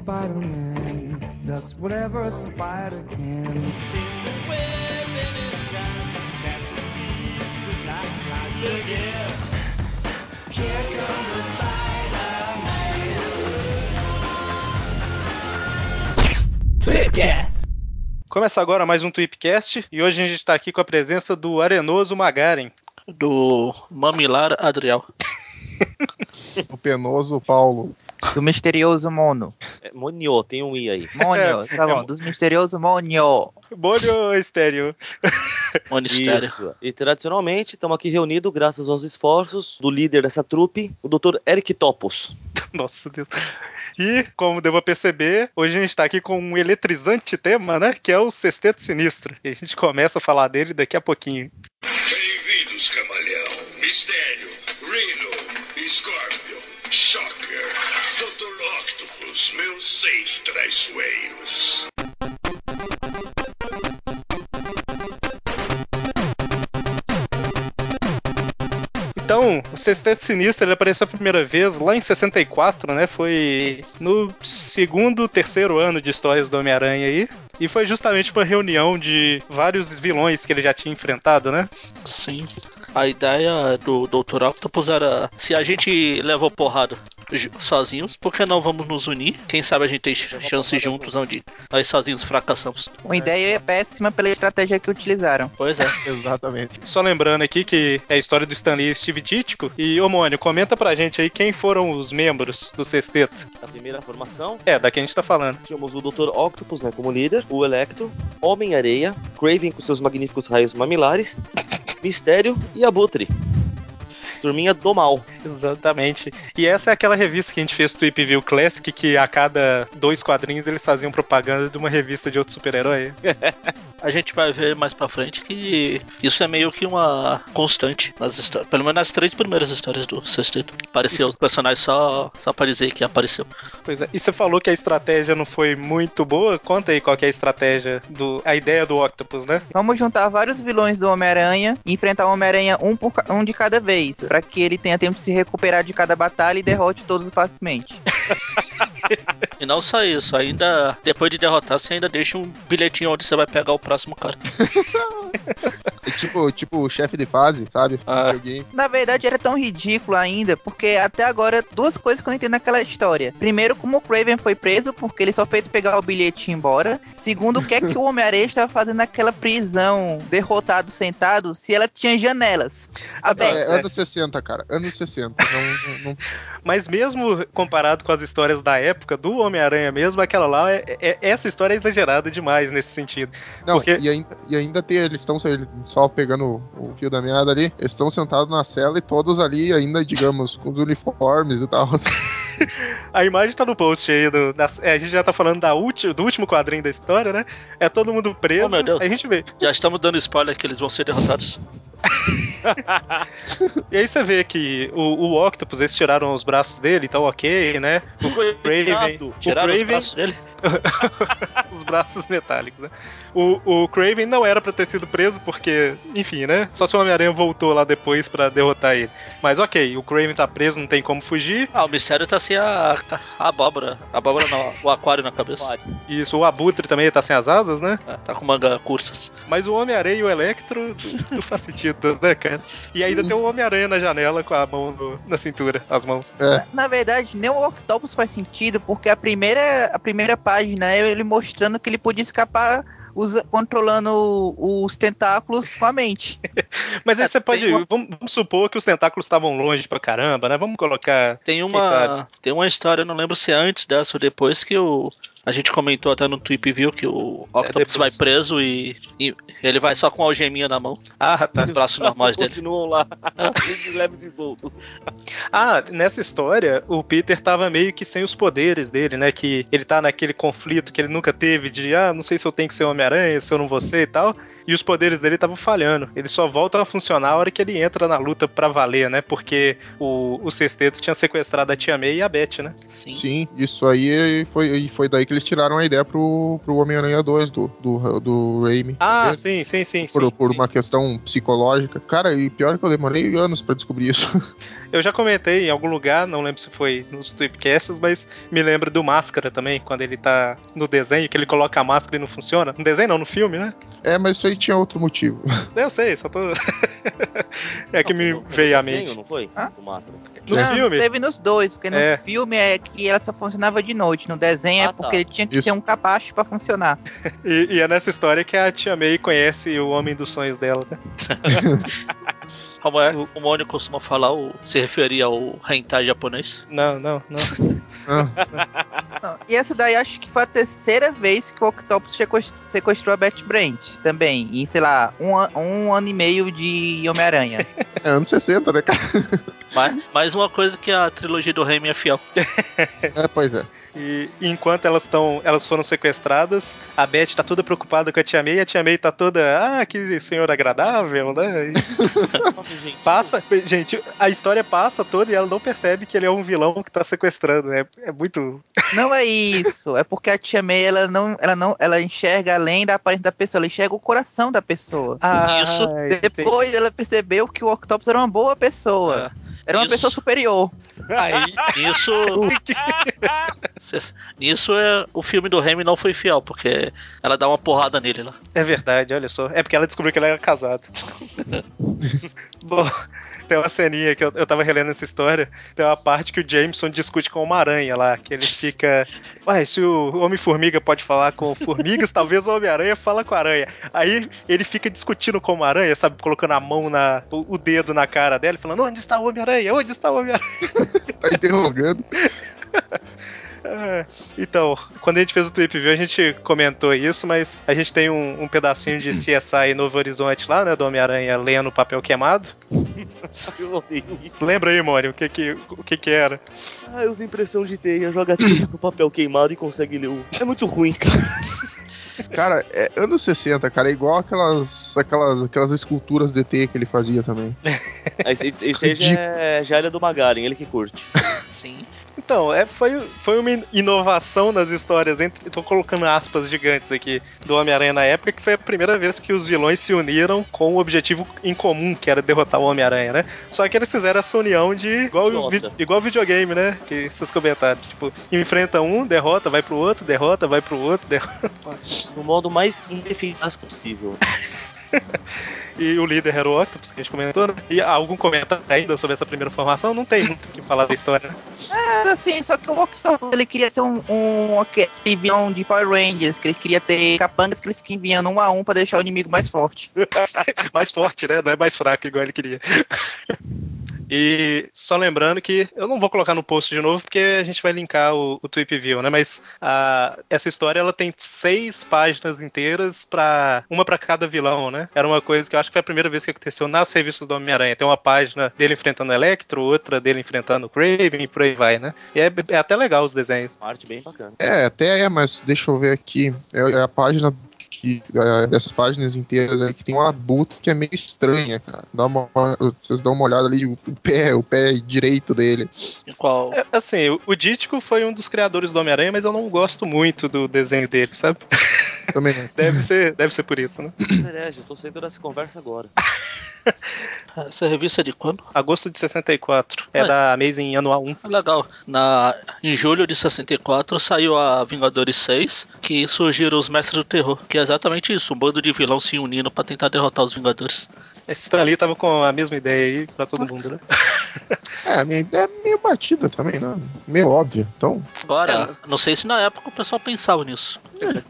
Spider-Man does whatever a spider can. Começa agora mais um Tweepcast e hoje a gente está aqui com a presença do Arenoso Magaren. Do Mamilar Adriel. O penoso Paulo. Do misterioso Mono. É, Monio, tem um I aí. Monio, tá bom. Dos misterioso Monio. Bonio Estéreo. Monistério. E tradicionalmente estamos aqui reunidos graças aos esforços do líder dessa trupe, o Dr. Eric Topos. Nossa Deus. E, como devo perceber, hoje a gente está aqui com um eletrizante tema, né? Que é o Sexteto Sinistro. E a gente começa a falar dele daqui a pouquinho. Bem-vindos, Camaleão, Mistério, Rhino, Scorpion, Shocker, Dr. Octopus, meus seis traiçoeiros. Então, o Sexteto Sinistro ele apareceu a primeira vez lá em 64, né? Foi no segundo, terceiro ano de histórias do Homem-Aranha aí. E foi justamente uma reunião de vários vilões que ele já tinha enfrentado, né? Sim. A ideia do Dr. Octopus era: se a gente levou porrada sozinhos, por que não vamos nos unir? Quem sabe a gente tem ch- chance juntos onde nós sozinhos fracassamos. Uma ideia péssima pela estratégia que utilizaram. Pois é. Exatamente. Só lembrando aqui que é a história do Stanley e Steve Ditko. E, ô Mônio, comenta pra gente aí quem foram os membros do Sexteto. A primeira formação, É, da que a gente tá falando. tínhamos o Dr. Octopus né, como líder, o Electro, Homem-Areia, Craven com seus magníficos raios mamilares, Mistério e Abutre. Turminha do mal. Exatamente. E essa é aquela revista que a gente fez Tweep View Classic, que a cada dois quadrinhos eles faziam propaganda de uma revista de outro super-herói. A gente vai ver mais pra frente que isso é meio que uma constante nas histórias. Pelo menos nas três primeiras histórias do Sexteto. Apareceu os personagens só, só pra dizer que apareceu. Pois é. E você falou que a estratégia não foi muito boa. Conta aí qual que é a estratégia, do, a ideia do Octopus, né? Vamos juntar vários vilões do Homem-Aranha e enfrentar o Homem-Aranha um, por um de cada vez. Pra que ele tenha tempo de se recuperar de cada batalha e derrote todos facilmente. E não só isso, ainda depois de derrotar, você ainda deixa um bilhetinho onde você vai pegar o próximo cara. É tipo, tipo o chefe de fase, sabe? Ah. Videogame. Na verdade, era tão ridículo ainda, porque até agora, duas coisas que eu não entendo naquela história. Primeiro, como o Craven foi preso, porque ele só fez pegar o bilhete e ir embora. Segundo, o que é que o Homem-Aranha estava fazendo naquela prisão, derrotado, sentado, se ela tinha janelas É, abertas. anos 60, cara. Anos 60. Não, não- Mas mesmo comparado com as histórias da época do Homem-Aranha mesmo, aquela lá, é, é- essa história é exagerada demais nesse sentido. não Porque- e, ainda, e ainda tem, eles estão só pegando o, o fio da meada ali. Eles estão sentados na cela e todos ali ainda, digamos, com os uniformes e tal. A imagem tá no post aí, do, da- é, a gente já tá falando da ulti- do último quadrinho da história, né? É todo mundo preso, Oh, meu Deus. aí a gente vê. Já estamos dando spoiler que eles vão ser derrotados. E aí você vê que o, o Octopus, eles tiraram os braços dele, então ok, né? O Craven, o Tiraram os Craven braços dele. os braços metálicos, né? O, o Craven não era pra ter sido preso porque, enfim, né? Só se o Homem-Aranha voltou lá depois pra derrotar ele. Mas ok, o Craven tá preso, não tem como fugir. Ah, o mistério tá sem a, a abóbora. A abóbora não, o aquário na cabeça. Isso, o Abutre também tá sem as asas, né? É, tá com manga curtas. Mas o Homem-Aranha e o Electro não faz sentido, né, cara? E ainda tem o Homem-Aranha na janela com a mão no- na cintura, as mãos. Na verdade, nem o Octopus faz sentido, porque a primeira, a primeira página é ele mostrando que ele podia escapar usa- controlando os tentáculos com a mente. Mas aí É, você pode. uma- Vamos, vamos supor que os tentáculos estavam longe pra caramba, né? Vamos colocar. Tem uma, tem uma história, não lembro se é antes dessa ou depois, que o. A gente comentou até no Tweep View que o Octopus depois. vai preso e, e ele vai só com a algeminha na mão. Ah, tá. Os braços normais dele. Continuam lá, leves e soltos. Ah, nessa história, o Peter tava meio que sem os poderes dele, né? Que ele tá naquele conflito que ele nunca teve de, ah, não sei se eu tenho que ser Homem-Aranha, se eu não vou ser e tal. E os poderes dele estavam falhando. Ele só volta a funcionar a hora que ele entra na luta pra valer, né? Porque o, o Sexteto tinha sequestrado a Tia May e a Beth, né? Sim. Sim, isso aí foi, e foi daí que eles tiraram a ideia pro, pro Homem-Aranha 2 do, do, do Raimi. Ah, Entendeu? sim, sim, sim. Por, sim, por sim. uma questão psicológica. Cara, e pior que eu demorei anos pra descobrir isso. Eu já comentei em algum lugar, não lembro se foi nos Tweepcasts, mas me lembro do Máscara também, quando ele tá no desenho, que ele coloca a máscara e não funciona. No desenho não, no filme, né? É, mas isso aí tinha outro motivo. Eu sei, só tô. é que me Não, foi veio à mente. Não foi? Hã? Do Máscara. No não, filme? teve nos dois, porque no É. filme é que ela só funcionava de noite. No desenho Ah, é tá. porque ele tinha que Isso. ter um capacho pra funcionar. E, e é nessa história que a Tia May conhece o homem dos sonhos dela, né? Como é? O Mônio costuma falar, o, se referia ao hentai japonês. Não, não, não. Ah, Não, E essa daí acho que foi a terceira vez que o Octopus sequest- sequestrou a Beth Brant. Também, em, sei lá, um, um ano e meio de Homem-Aranha. é anos 60, né, cara? Mas, mais uma coisa que a trilogia do Raimi é fiel. É, pois é. E enquanto elas estão, elas foram sequestradas, a Beth tá toda preocupada com a Tia May, e a Tia May tá toda, ah, que senhor agradável, né? E passa, gente, a história passa toda e ela não percebe que ele é um vilão que tá sequestrando, é, é muito... não é isso, é porque a Tia May, ela não, ela não, ela enxerga além da aparência da pessoa, ela enxerga o coração da pessoa. Ah, Isso. Depois ela percebeu que o Octopus era uma boa pessoa. Era uma Isso. pessoa superior. Aí, Nisso, nisso é, o filme do Raimi não foi fiel, porque ela dá uma porrada nele lá. é verdade, olha só, é porque ela descobriu que ele era casado. Bom... Tem uma ceninha que eu, eu tava relendo essa história. Tem uma parte que o Jameson discute com uma aranha lá. Que ele fica. Ué, se o Homem-Formiga pode falar com formigas, talvez o Homem-Aranha fala com a aranha. Aí ele fica discutindo com uma aranha, sabe? Colocando a mão na. O, o dedo na cara dela, e falando: Onde está o Homem-Aranha? Onde está o Homem-Aranha? Tá interrogando. É, Então, quando a gente fez o Tweep View, a gente comentou isso, mas a gente tem um, um pedacinho de CSI Novo Horizonte lá, né? Do Homem-Aranha lendo o papel queimado. Eu. Lembra aí, Mônio, o que que, o que que era? Ah, usa impressão de teia, joga teia no papel queimado e consegue ler o. É muito ruim, cara. Cara, é anos 60, cara, é igual aquelas, aquelas, aquelas esculturas de ET que ele fazia também. Esse, esse, esse aí já é, já é do Magaren, ele que curte. Sim. Então, é, foi, foi uma in- inovação nas histórias, entre, tô colocando aspas gigantes aqui, do Homem-Aranha na época, que foi a primeira vez que os vilões se uniram com o objetivo em comum, que era derrotar o Homem-Aranha, né? Só que eles fizeram essa união de. igual, o vi- igual videogame, né? Que vocês comentaram. Tipo, enfrenta um, derrota, vai pro outro, derrota, vai pro outro, derrota. No modo mais ineficaz possível. E o líder era o Octopus, que a gente comentou, né? E algum comentário ainda sobre essa primeira formação? Não tem muito o que falar da história, né? É, assim, só que o Octopus, ele queria ser um, um vilão de Power Rangers, que ele queria ter capangas que ele fica enviando um a um pra deixar o inimigo mais forte. mais forte, né? Não é mais fraco igual ele queria. E só lembrando que eu não vou colocar no post de novo porque a gente vai linkar o, o Tweep View, né? Mas a, essa história ela tem seis páginas inteiras para uma para cada vilão, né? Era uma coisa que eu acho que foi a primeira vez que aconteceu nas revistas do Homem-Aranha. Tem uma página dele enfrentando o Electro, outra dele enfrentando o Craven e por aí vai, né? E é, é até legal os desenhos. Uma arte bem bacana. É, até é, mas deixa eu ver aqui. É, é a página que, é, dessas páginas inteiras aí que tem uma buta que é meio estranha, cara. Dá uma, vocês dão uma olhada ali, o, o pé, o pé direito dele. Qual? É, assim, o, Dítico foi um dos criadores do Homem-Aranha, mas eu não gosto muito do desenho dele, sabe? Também não. Deve ser, deve ser por isso, né? Herege, eu tô saindo dessa conversa agora. Essa revista é de quando? Agosto de 64. É Ué. da Amazing Anual 1. Ah, Legal. Na, em julho de 64 saiu a Vingadores 6, que surgiram os Mestres do Terror, que é exatamente isso, um bando de vilão se unindo pra tentar derrotar os Vingadores. Esse Stan Lee tava com a mesma ideia aí pra todo mundo, né? É, a minha ideia é meio batida também, né? Meio óbvia. Então, Agora, não sei se na época o pessoal pensava nisso.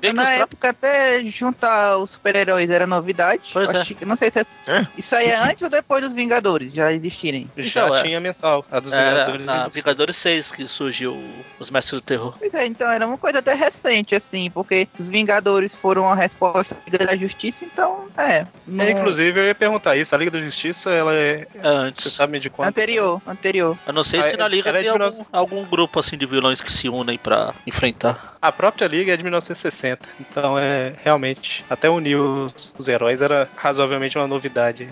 Que Na tra- época, até juntar os super-heróis era novidade. Pois é. Acho que- não sei se é, É? isso aí é antes ou depois dos Vingadores já existirem. Já Então, é. tinha mensal. A dos Era Vingadores. na existia. Vingadores 6 que surgiu os Mestres do Terror. Pois é, então era uma coisa até recente, assim, porque os Vingadores foram a resposta da Liga da Justiça, então É, no- É, inclusive, eu ia perguntar isso. A Liga da Justiça, ela é. É Você antes. sabe de quanto? anterior, anterior. Eu não sei Ah, se na Liga é tem de algum, algum grupo assim de vilões que se unem pra enfrentar. A própria Liga é de 1960. Então, é realmente. Até unir os, os heróis era razoavelmente uma novidade.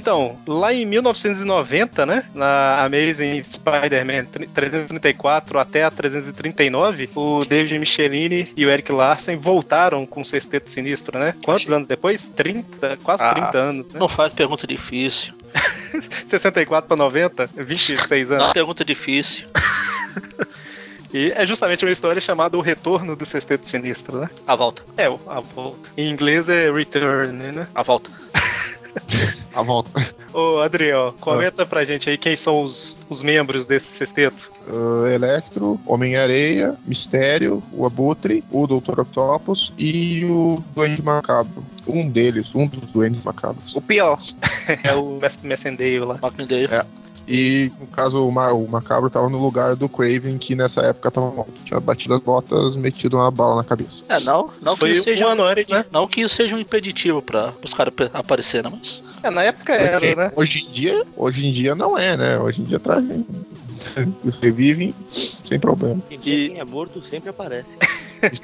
Então, lá em 1990, né, na Amazing Spider-Man 334 até a 339, o David Michelini e o Eric Larsen voltaram com o Sexteto Sinistro, né? Quantos anos depois? 30, quase Ah. 30 anos, né? Não faz pergunta difícil. 64 para 90, 26 anos. Não, pergunta difícil. E é justamente uma história chamada O Retorno do Sexteto Sinistro, né? A volta. É, a volta. Em inglês é Return, né? A volta. A volta. Ô, Adriel, comenta pra gente aí quem são os, os membros desse sexteto. Uh, Electro, Homem-Areia, Mistério, o Abutre, o Dr. Octopus e o Duende Macabro. Um deles, um dos Duendes Macabros. O pior. É o Mess- Messendale lá. Macmindale. É. E, no caso, o, Ma- o Macabro tava no lugar do Craven, que nessa época tava morto. Tinha batido as botas, metido uma bala na cabeça. É, não, não Foi que isso seja um ano antes, né? Não que isso seja um impeditivo pra os caras aparecerem, mas. É, na época era, Porque né? hoje em dia, hoje em dia não é, né? Hoje em dia trazem. Revivem sem problema. Quem, E- quem é morto sempre aparece.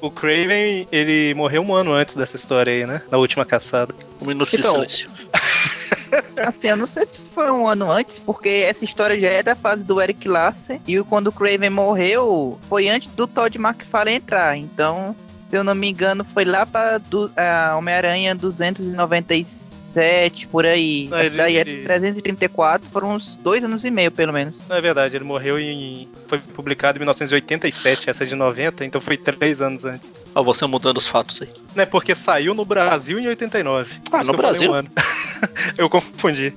O Craven, ele morreu um ano antes dessa história aí, né? Na última caçada. Um minuto Então, de silêncio. Assim, eu não sei se foi um ano antes, porque essa história já é da fase do Eric Larsen. E quando o Craven morreu, foi antes do Todd McFarlane entrar. Então, se eu não me engano, foi lá pra do, a Homem-Aranha 297, por aí. Não, ele- daí é ele- 334, foram uns dois anos e meio, pelo menos. Não é verdade, ele morreu em. Foi publicado em 1987, essa é de 90, então foi três anos antes. Ó, você mudando os fatos aí. Né, porque saiu no Brasil em 89. Ah, no Brasil? um ano. eu confundi.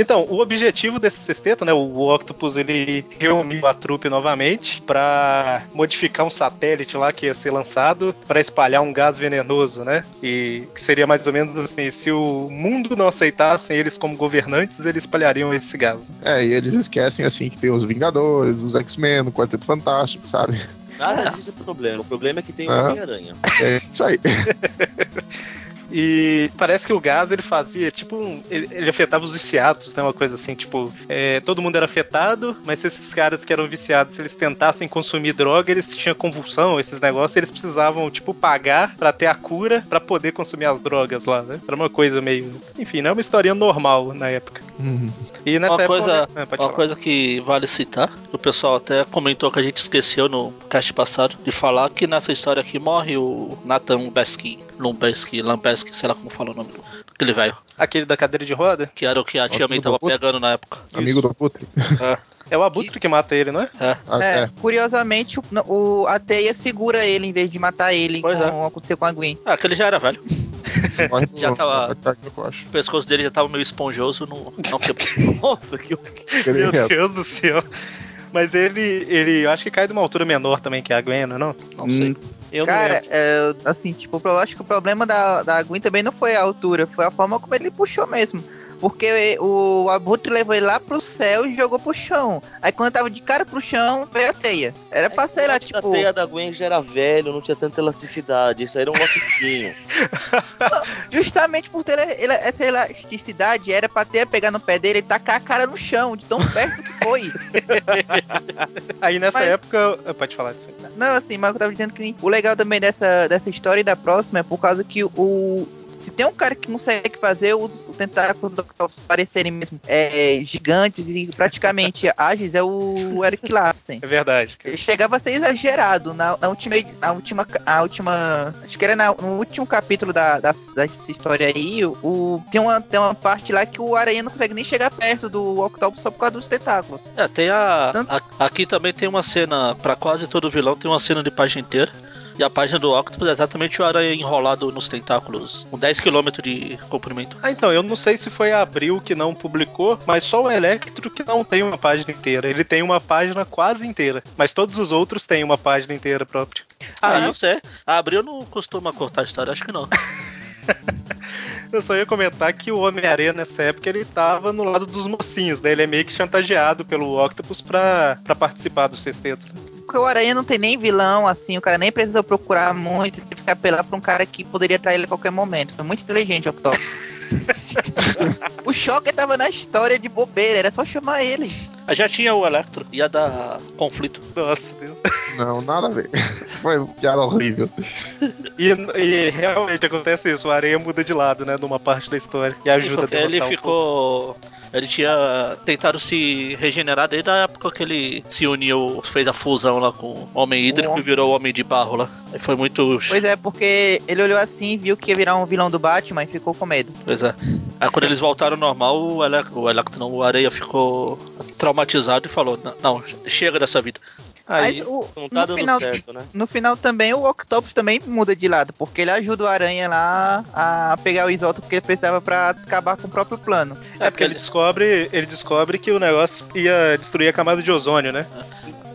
Então, o objetivo desse sexteto, né, o Octopus, ele reuniu a trupe novamente para modificar um satélite lá que ia ser lançado para espalhar um gás venenoso, né? E que seria mais ou menos assim, se o mundo não aceitasse eles como governantes, eles espalhariam esse gás. É, e eles esquecem assim que tem os Vingadores, os X-Men, o Quarteto Fantástico, sabe? Nada disso é problema. O problema é que tem o Ah. Homem-Aranha. É isso aí. E parece que o gás ele fazia, tipo, um- ele, ele afetava os viciados, né? Uma coisa assim, tipo, é, todo mundo era afetado, mas se esses caras que eram viciados, se eles tentassem consumir droga, eles tinham convulsão, esses negócios, eles precisavam, tipo, pagar pra ter a cura pra poder consumir as drogas lá, né? Era uma coisa meio. Enfim, não é uma historinha normal na época. Uhum. E nessa Uma época. coisa- Ah, pode Uma falar. coisa que vale citar, que o pessoal até comentou que a gente esqueceu no cast passado, de falar que nessa história aqui morre o Nathan Besky, Lumbesky, Lambesky, sei lá como fala o nome do aquele velho, Aquele da cadeira de roda? que era o que a tia May tava Abutre? pegando na época. Amigo do Abutre. É, É o Abutre que mata ele, não é? é. Ah, É, é. curiosamente, o, o- a teia segura ele em vez de matar ele, Pois como aconteceu com a Gwen. Ah, aquele já era velho. Já tava- acho. O pescoço dele já tava meio esponjoso, quebrou. Nossa, que Meu Deus do céu. Mas ele, ele, eu acho que cai de uma altura menor também que a Gwen, não é não? Não sei. Hum, Eu Cara, é, assim, tipo, eu acho que o problema da, da Gwen também não foi a altura, foi a forma como ele puxou mesmo. Porque o Abutre levou ele lá pro céu e jogou pro chão. Aí quando tava de cara pro chão, veio a teia. Era pra ser lá, A tipo. teia da Gwen já era velho, não tinha tanta elasticidade. Isso aí era um lotezinho. Justamente por ter ele- essa elasticidade, era pra ter pegar no pé dele e tacar a cara no chão, de tão perto que foi. Aí nessa mas- época. Pode falar disso. aí. Não, assim, mas eu tava dizendo que o legal também dessa, dessa história e da próxima é por causa que o. Se tem um cara que consegue fazer os, o tentáculo do parecerem mesmo é, gigantes e praticamente ágeis, é o Eric Larsen. É verdade. Ele chegava a ser exagerado na, na última, na última, a última, acho que era na- no último capítulo da, da, dessa história aí, o, o- tem, uma, tem uma parte lá que o Aranha não consegue nem chegar perto do Octopus só por causa dos tentáculos. É, tem a, Tanto- a- Aqui também tem uma cena, pra quase todo vilão, tem uma cena de página inteira. E a página do Octopus é exatamente o aranha enrolado nos tentáculos, com 10km de comprimento. Ah, então, eu não sei se foi a Abril que não publicou, mas só o Electro que não tem uma página inteira. Ele tem uma página quase inteira, mas todos os outros têm uma página inteira própria. Ah, Ah, não sei. A Abril não costuma cortar a história, acho que não. Eu só ia comentar que o Homem-Aranha nessa época ele tava no lado dos mocinhos, né? Ele é meio que chantageado pelo Octopus pra, pra participar do sexteto. Porque o Aranha não tem nem vilão, assim, o cara nem precisou procurar muito, teve que apelar pra um cara que poderia trair ele a qualquer momento. Foi muito inteligente o Octopus. o Shocker tava na história de bobeira, era só chamar ele. Já tinha o Electro, ia dar conflito. Nossa, Deus. Não, nada a ver. Foi uma piada horrível. E, e realmente acontece isso, o Aranha muda de lado, né? Numa parte da história. E Sim, ajuda porque a ele ficou. Ele tinha tentado se regenerar desde a época que ele se uniu, fez a fusão lá com o Homem Hídrico e virou o Homem de Barro lá. Aí foi muito. Pois é, porque ele olhou assim, viu que ia virar um vilão do Batman e ficou com medo. Pois é. Aí quando eles voltaram ao normal, o Electro, o não, o Areia ficou traumatizado e falou: "Não, Não, chega dessa vida. Mas Aí o, não tá dando final, certo, né? no final também o Octopus também muda de lado, porque ele ajuda o Aranha lá a pegar o isótopo que ele precisava pra acabar com o próprio plano. É, porque ele descobre, ele descobre que o negócio ia destruir a camada de ozônio, né?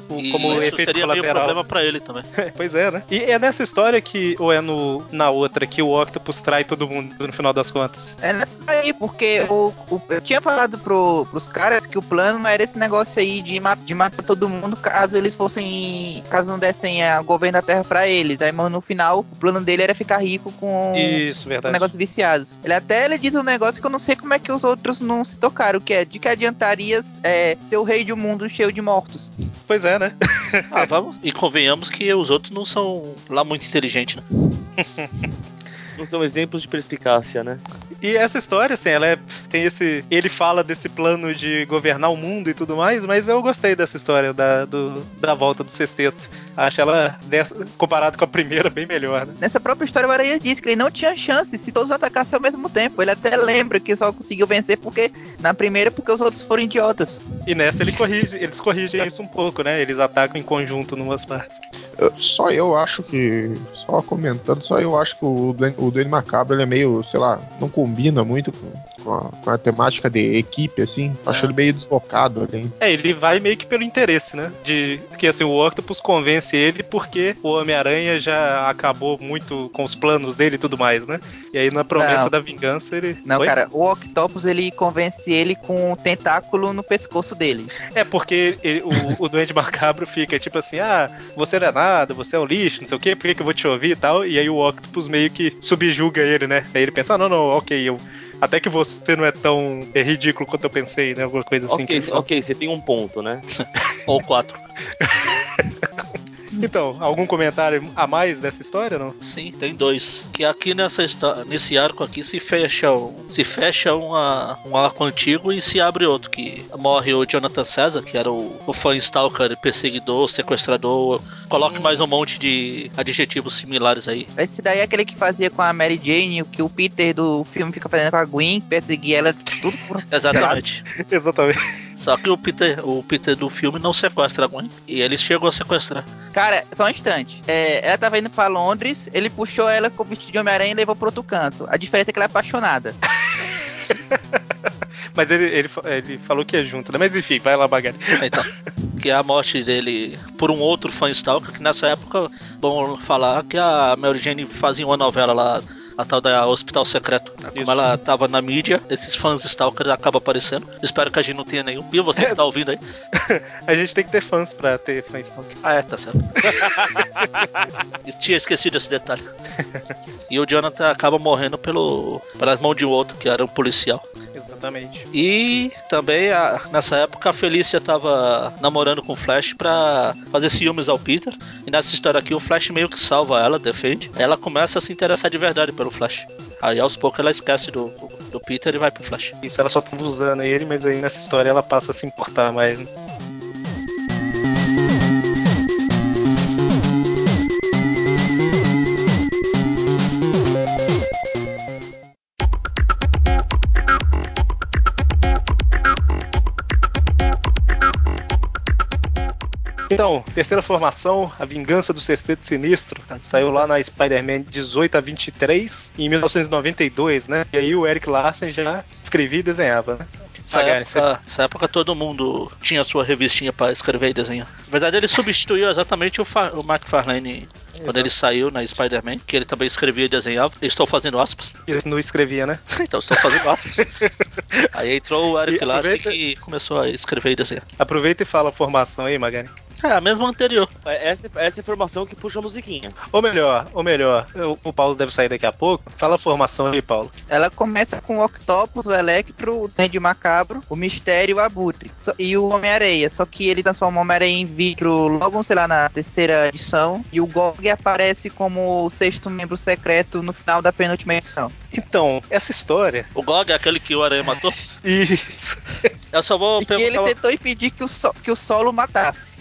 O- E como isso efeito seria meio colateral. problema pra ele também. pois é, né? E é nessa história que, ou é no, na outra, que o Octopus trai todo mundo no final das contas? É nessa aí, porque o, o- eu tinha falado pro, pros caras que o plano era esse negócio aí de, ma- de matar todo mundo caso eles fossem. caso não dessem a- o governo da Terra pra eles. Aí, mas no final, o plano dele era ficar rico com. Isso, com verdade. negócios viciados. Ele até ele diz um negócio que eu não sei como é que os outros não se tocaram, que é de que adiantaria é, ser o rei de um mundo cheio de mortos. Pois é, né? Ah, vamos. E convenhamos que os outros não são lá muito inteligentes, né? Não são exemplos de perspicácia, né? E essa história, assim, ela é, tem esse. Ele fala desse plano de governar o mundo e tudo mais, mas eu gostei dessa história da, do, da volta do sexteto. Acho ela, dessa, comparado com a primeira, bem melhor, né? Nessa própria história, o Aranha diz que ele não tinha chance se todos atacassem ao mesmo tempo. Ele até lembra que só conseguiu vencer porque na primeira porque os outros foram idiotas. E nessa ele corrige, eles corrigem isso um pouco, né? Eles atacam em conjunto numas partes. Eu- Só eu acho que. Só comentando, só eu acho que o Duende, o Macabro ele é meio, sei lá, não combina muito com, com, a, com a temática de equipe, assim. Acho ele meio deslocado ali. É, ele vai meio que pelo interesse, né? De que assim, o Octopus convence ele porque o Homem-Aranha já acabou muito com os planos dele e tudo mais, né? E aí na promessa Não. da vingança ele. Não, Oi? cara, o Octopus ele convence ele com um tentáculo no pescoço dele. É porque ele- o, o Duende Macabro fica tipo assim: ah, você não é nada, você é um lixo, não sei o quê, por que, que eu vou te ouvir e tal? E aí o Octopus meio que subjuga ele, né? Aí ele pensa: ah, não, não, ok, eu. Até que você não é tão é, ridículo quanto eu pensei, né? Alguma coisa assim. ok, ok, você tem um ponto, né? Ou quatro. Então, algum comentário a mais dessa história, não? Sim, tem dois. Que aqui nessa nesse arco aqui se fecha um, se fecha uma, um arco antigo e se abre outro. Que morre o Jonathan César, que era o, o fã stalker, perseguidor, sequestrador. Coloque mais um monte de adjetivos similares aí. Esse daí é aquele que fazia com a Mary Jane, o que o Peter do filme fica fazendo com a Gwen, perseguir ela, tudo por. Exatamente. Exatamente. Só que o Peter, o Peter do filme não sequestra a Gwen. E ele chegou a sequestrar. Cara, só um instante. É, ela tava indo pra Londres, ele puxou ela com o vestido de Homem-Aranha e levou pro outro canto. A diferença é que ela é apaixonada. Mas ele, ele, ele falou que é junto, né? Mas enfim, vai lá, Bagari. Então, que a morte dele por um outro fã stalker, que nessa época, bom falar que a Mary Jane fazia uma novela lá, a tal da Hospital Secreto. Como Isso. ela tava na mídia, esses fãs stalkers acabam aparecendo. Espero que a gente não tenha nenhum. E você que tá ouvindo aí? A gente tem que ter fãs pra ter fãs stalker. Ah, é, tá certo. Tinha esquecido esse detalhe. E o Jonathan acaba morrendo pelo, pelas mãos de um outro, que era um policial. Exatamente. E também a- nessa época a Felícia tava namorando com o Flash pra fazer ciúmes ao Peter. E nessa história aqui o Flash meio que salva ela, defende. Ela começa a se interessar de verdade pelo Flash. Aí aos poucos ela esquece do, do Peter e vai pro Flash. Isso, ela só tava usando ele, mas aí nessa história ela passa a se importar mais. né? Então, terceira formação, A Vingança do Sexteto Sinistro. Saiu lá na Spider-Man 18 a 23, em 1992, né? E aí o Eric Larsen já escrevia e desenhava, né? Essa Magari, época, essa época todo mundo tinha sua revistinha pra escrever e desenhar. Na verdade, ele substituiu exatamente o, Fa- o McFarlane quando ele saiu na Spider-Man, que ele também escrevia e desenhava. Estou fazendo aspas. Isso não escrevia, né? então, estou fazendo aspas. Aí entrou o Eric Larsen aproveita- que começou a escrever e desenhar. Aproveita e fala a formação aí, Magari. É, a mesma anterior. É Essa, essa informação que puxa a musiquinha. Ou melhor, ou melhor, eu- o Paulo deve sair daqui a pouco. Fala a formação aí, Paulo. Ela começa com o Octopus, o Electro, o Duende Macabro, o Mistério e o Abutre. E o Homem-Areia. Só que ele transforma o Homem-Areia em vidro logo, sei lá, na terceira edição. E o Gog aparece como o sexto membro secreto no final da penúltima edição. Então, essa história. O Gog é aquele que o Aranha matou. Isso. Eu só vou E que ele perguntar. tentou impedir que o, so- que o solo matasse.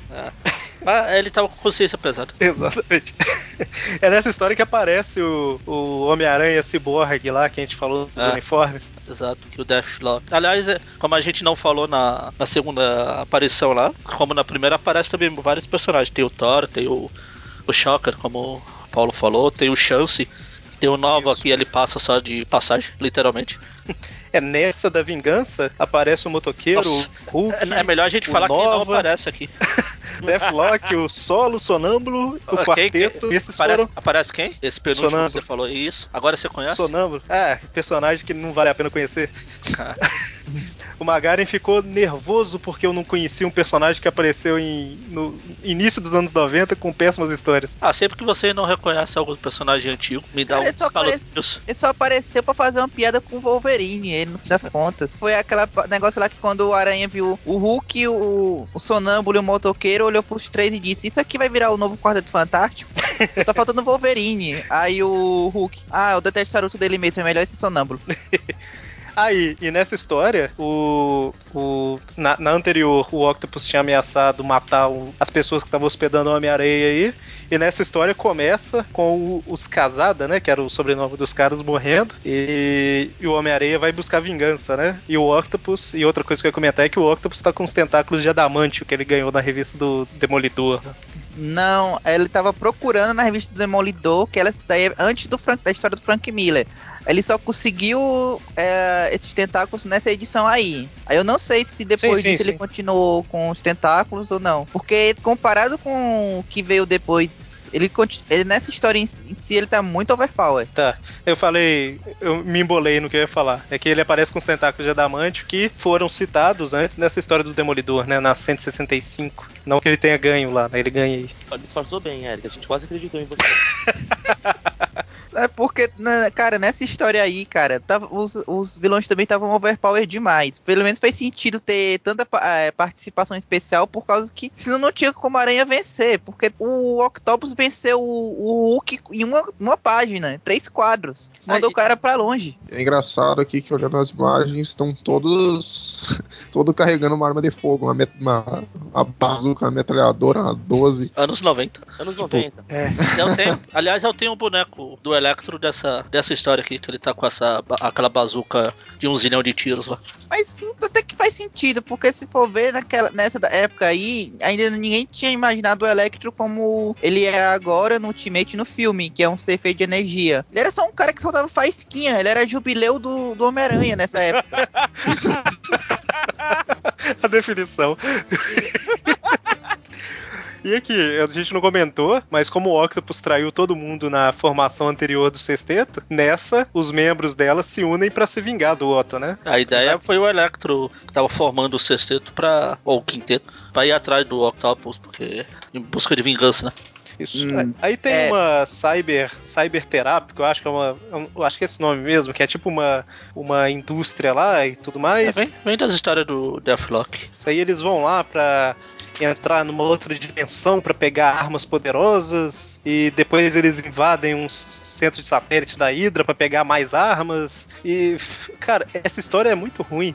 Ah, ele tava com consciência pesada. Exatamente. É nessa história que aparece o, o Homem-Aranha Cyborg lá, que a gente falou dos Ah. uniformes. Exato, que o Deathlock. Aliás, é, como a gente não falou na, na segunda aparição lá, como na primeira aparece também vários personagens. Tem o Thor, tem o, o Shocker, como o Paulo falou, tem o Chance, tem o Nova que ele passa só de passagem, literalmente. É nessa da vingança aparece o motoqueiro, Nossa. o Hulk, É, é melhor a gente falar quem não Nova. aparece aqui. Deathlock, o Solo, o Sonâmbulo, o quem- Quarteto. quem- esses aparece, foram aparece quem? Esse penúltimo Sonâmbulo. que você falou isso. Agora você conhece? Sonâmbulo. Ah, personagem que não vale a pena conhecer. O Magaren ficou nervoso porque eu não conhecia um personagem que apareceu em, no início dos anos 90 com péssimas histórias. ah, sempre que você não reconhece algum personagem antigo, me dá Cara, um ele só escalofrios. Ele só apareceu pra fazer uma piada com o Wolverine, ele no fim das contas. Foi aquele negócio lá que quando o Aranha viu o Hulk, o, o Sonâmbulo e o Motoqueiro, olhou pros três e disse: Isso aqui vai virar o novo Quarteto Fantástico? Só tá faltando o Wolverine. Aí o Hulk, ah, eu detesto o charuto dele mesmo, é melhor esse Sonâmbulo. Aí, e nessa história, o, o na, na anterior, o Octopus tinha ameaçado matar o- as pessoas que estavam hospedando o Homem-Areia aí. E nessa história começa com o- os Casada, né? Que era o sobrenome dos caras morrendo. E, e o Homem-Areia vai buscar vingança, né? E o Octopus, e outra coisa que eu ia comentar é que o Octopus tá com os tentáculos de adamantio que ele ganhou na revista do Demolidor. Não, ele tava procurando na revista do Demolidor, que ela daí é antes do Frank, da história do Frank Miller. Ele só conseguiu é, esses tentáculos nessa edição aí. Aí eu não sei se depois Sim, sim, disso ele sim. continuou com os tentáculos ou não. Porque comparado com o que veio depois, ele, ele nessa história em, em si ele tá muito overpower. Tá, eu falei, eu me embolei no que eu ia falar. É que ele aparece com os tentáculos de adamantio que foram citados antes nessa história do Demolidor, né? Na 165. Não que ele tenha ganho lá, né? Ele ganha aí. Disfarçou bem, Eric. A gente quase acreditou em você. É porque, né, cara, nessa história aí, cara, tava, os, os vilões também estavam overpower demais. Pelo menos fez sentido ter tanta eh, participação especial por causa que senão não tinha como a Aranha vencer. Porque o Octopus venceu o, o Hulk em uma, uma página, três quadros. Mandou Aí- o cara pra longe. É engraçado aqui que olhando as imagens, estão todos todos carregando uma arma de fogo, uma, uma, uma bazuca, uma metralhadora, uma 12. Anos 90. Anos 90. Eu tenho, aliás, eu tenho um boneco do Electro dessa, dessa história aqui, que ele tá com essa, aquela bazuca de um zilhão de tiros lá. Mas até que faz sentido, porque se for ver naquela, nessa época aí, ainda ninguém tinha imaginado o Electro como ele é agora no Ultimate no filme, que é um ser feito de energia. Ele era só um cara que soltava faísquinha, ele era jubileu do, do Homem-Aranha nessa época. a definição. E aqui, a gente não comentou, mas como o Octopus traiu todo mundo na formação anterior do sexteto, nessa, os membros dela se unem pra se vingar do Otto, né? A ideia foi o Electro que tava formando o sexteto pra. ou o quinteto, pra ir atrás do Octopus, porque. em busca de vingança, né? Isso. Hum, Aí tem é. uma cyber, cyber terapia, que eu acho que é uma. Eu acho que é esse nome mesmo, que é tipo uma, uma indústria lá e tudo É, mais. vem, vem das histórias do Deathlock. Isso aí eles vão lá pra entrar numa outra dimensão pra pegar armas poderosas e depois eles invadem um centro de satélite da Hydra pra pegar mais armas e cara, essa história é muito ruim.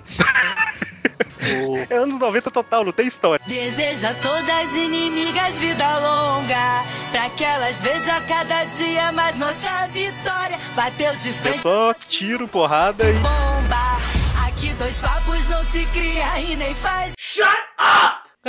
O, É anos 90 total, não tem história. Deseja a todas inimigas vida longa, pra que elas vejam cada dia mais nossa vitória. Bateu de É frente, só tiro, porrada e bomba. Aqui dois papos não se cria e nem faz.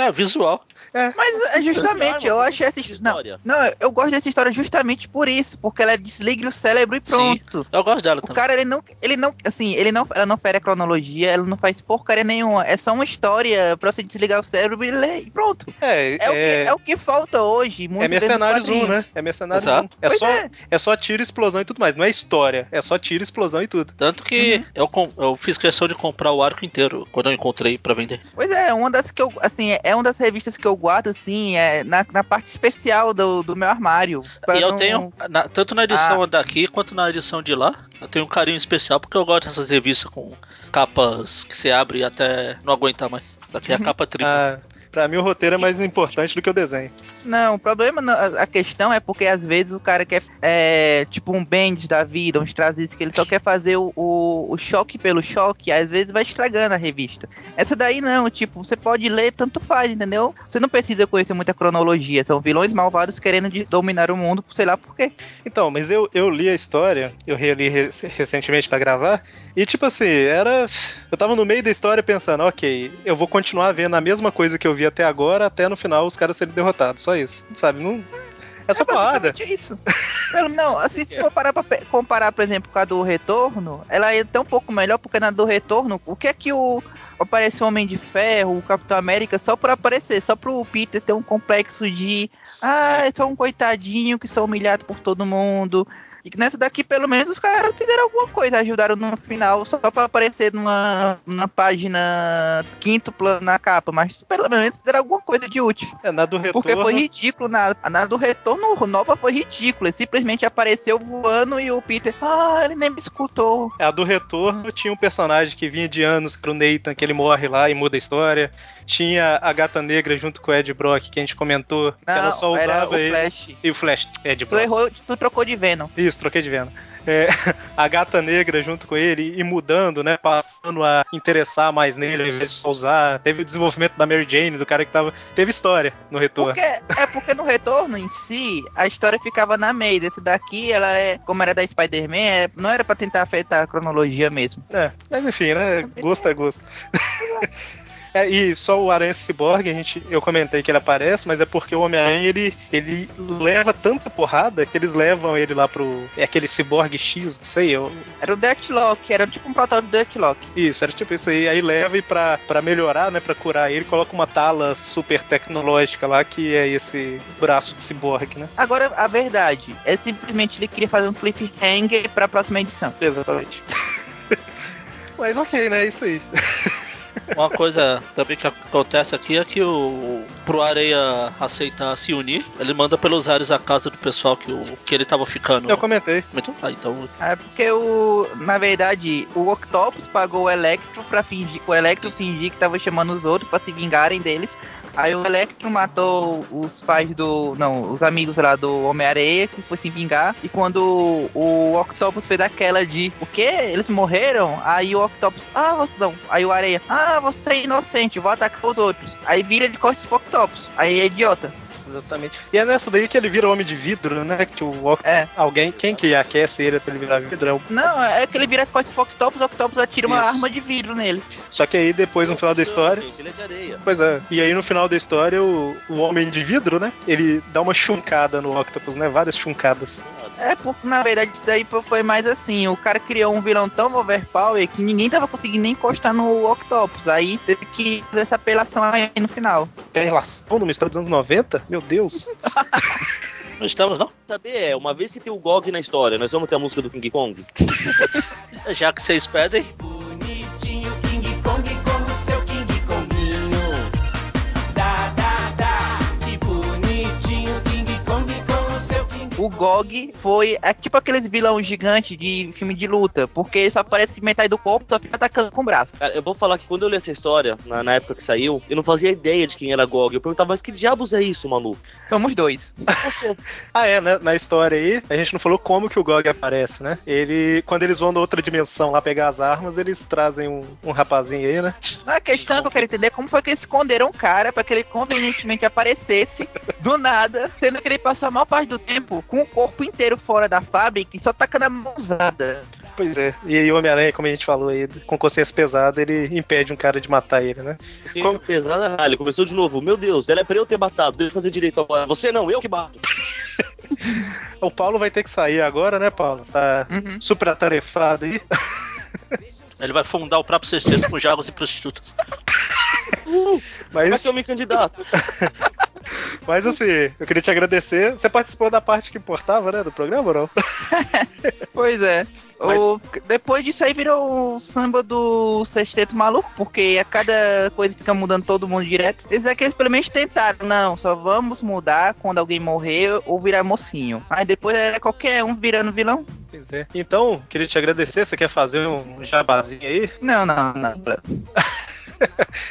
É, visual. Mas é justamente, eu acho essa his- não, história. não, eu gosto dessa história justamente por isso, porque ela desliga o cérebro e pronto. Eu gosto dela O também. cara, ele não, ele não, assim, ele não, ela não fere a cronologia, ela não faz porcaria nenhuma. É só uma história pra você desligar o cérebro e ler, e pronto. É, É, o, que, é o que falta hoje, muito É Mercenários 1, né? É Mercenários Exato. 1. É Pois só, é. é só tiro, explosão e tudo mais. Não é história. É só tiro, explosão e tudo. Tanto que Uhum. eu, com- eu fiz questão de comprar o arco inteiro quando eu encontrei pra vender. Pois é, uma das que eu, assim, é uma das revistas que eu guardo, assim, é na, na parte especial do, do meu armário. E eu não- tenho, na- tanto na edição daqui quanto na edição de lá, eu tenho um carinho especial porque eu gosto dessas revistas com capas que você abre e até não aguentar mais. Isso aqui é a Uhum. capa tripla. Pra mim o roteiro é mais importante do que o desenho. Não, o problema, não- a questão é porque às vezes o cara quer, é, tipo um Bendis da vida, uns trazis que ele só quer fazer o, o, o choque pelo choque, às vezes vai estragando a revista. Essa daí não, tipo, você pode ler, tanto faz, entendeu? Você não precisa conhecer muita cronologia, são vilões malvados querendo dominar o mundo, sei lá por quê. Então, mas eu, eu li a história, eu reli re- recentemente pra gravar, e tipo assim, era. Eu tava no meio da história pensando, ok, eu vou continuar vendo a mesma coisa que eu vi até agora, até no final os caras serem derrotados. Só isso. Sabe? Não. É só porrada. basicamente isso. Não, assim, se comparar, pra comparar, por exemplo, com a do Retorno, ela é até um pouco melhor, porque na do Retorno, o que é que o. Apareceu o Homem de Ferro, o Capitão América, só pra aparecer, só pro Peter ter um complexo de. Ah, é só um coitadinho que sou humilhado por todo mundo. E que nessa daqui, pelo menos, os caras fizeram alguma coisa, ajudaram no final, só pra aparecer numa, numa página quíntupla na capa, mas pelo menos fizeram alguma coisa de útil. É, na do retorno. Porque foi ridículo, na, na do retorno o Nova foi ridículo. Ele simplesmente apareceu voando e o Peter, ah, ele nem me escutou. A do retorno tinha um personagem que vinha de anos pro Nathan, que ele morre lá e muda a história. Tinha a gata negra junto com o Ed Brock, que a gente comentou. que ela só Não, usava o ele. Flash. E o Flash, Ed Tu Brock. errou, tu trocou de Venom. Isso, troquei de venda. É, a gata negra junto com ele e mudando, né? Passando a interessar mais nele, ao invés de só usar. Teve o desenvolvimento da Mary Jane, do cara que tava. Teve história no retorno. Porque, é porque no retorno em si, a história ficava na meia. Esse daqui, ela é, como era da Spider-Man, é- não era pra tentar afetar a cronologia mesmo. É, mas enfim, né? Gosto é gosto. É, e só o Aranha Cyborg, a gente, eu comentei que ele aparece, mas é porque o Homem-Aranha ele, ele leva tanta porrada que eles levam ele lá pro. É aquele Cyborg X, não sei, eu, Era o Deathlock, era tipo um protótipo do Deathlock. Isso, era tipo isso aí. Aí leva e pra, pra melhorar, né? Pra curar ele, coloca uma tala super tecnológica lá, que é esse braço de ciborgue, né? Agora, a verdade, é simplesmente ele queria fazer um cliffhanger pra próxima edição. Exatamente. Mas ok, né? É isso aí. Uma coisa também que acontece aqui é que o pro Areia aceitar se unir, ele manda pelos ares a casa do pessoal que, o, que ele tava ficando. Eu comentei. Então, ah, então É porque o. Na verdade, o Octopus pagou o Electro pra fingir. O Electro fingir que tava chamando os outros pra se vingarem deles. Aí o Electro matou os pais do. Não, os amigos lá do Homem-Areia, que foi se vingar. E quando o Octopus fez aquela de o quê? Eles morreram? Aí o Octopus. Ah, você não. Aí o Areia. Ah, você é inocente, vou atacar os outros. Aí vira de costas pro Octopus. Aí é idiota. Exatamente. E é nessa daí que ele vira homem de vidro, né? Que o Oct- É. alguém, quem que aquece ele pra ele virar vidro é o. Não, é que ele vira as costas pro Octopus, o Octopus atira uma Isso. arma de vidro nele. Só que aí depois no final da história. Gente, ele é de areia. Pois é. E aí no final da história, o, o homem de vidro, né? Ele dá uma chuncada no Octopus, né? Várias chuncadas. É, porque na verdade isso daí foi mais assim, o cara criou um vilão tão overpower que ninguém tava conseguindo nem encostar no Octopus, aí teve que fazer essa apelação aí no final. Tem relação numa história dos anos 90? Meu Deus. não estamos, não? Saber é, uma vez que tem o GOG na história, nós vamos ter a música do King Kong? Já que vocês pedem, O Gog foi é tipo aqueles vilão gigantes de filme de luta, porque ele só aparece metade do corpo, só fica atacando com o braço. Cara, eu vou falar que quando eu li essa história, na, na época que saiu, eu não fazia ideia de quem era GOG. Eu perguntava, mas que diabos é isso, Manu? Somos dois. Ah, é, né? Na história aí, a gente não falou como que o Gog aparece, né? Ele, quando eles vão na outra dimensão lá pegar as armas, eles trazem um, um rapazinho aí, né? A questão que eu quero entender é como foi que eles esconderam o cara pra que ele convenientemente aparecesse do nada, sendo que ele passou a maior parte do tempo com o corpo inteiro fora da fábrica e só tacando a mãozada. Pois é. E aí o Homem-Aranha, como a gente falou aí, com consciência pesada, ele impede um cara de matar ele, né? Como... pesada, ah, ele começou de novo. Meu Deus, ela é pra eu ter matado, deixa eu fazer direito agora. Você não, eu que mato. O Paulo vai ter que sair agora, né, Paulo? Tá Uhum. super atarefado aí. Ele vai fundar o próprio sexteto com jogos e prostitutas. Mas Mas, eu me candidato. mas assim, eu queria te agradecer. Você participou da parte que importava, né, do programa ou não? Pois é. Mas- O- depois disso aí virou o samba do sexteto maluco, porque a cada coisa fica mudando todo mundo direto. Esses aqui eles pelo menos tentaram, não, só vamos mudar quando alguém morrer ou virar mocinho. Aí depois era qualquer um virando vilão. Pois é. Então, queria te agradecer. Você quer fazer um jabazinho aí? Não, não, não.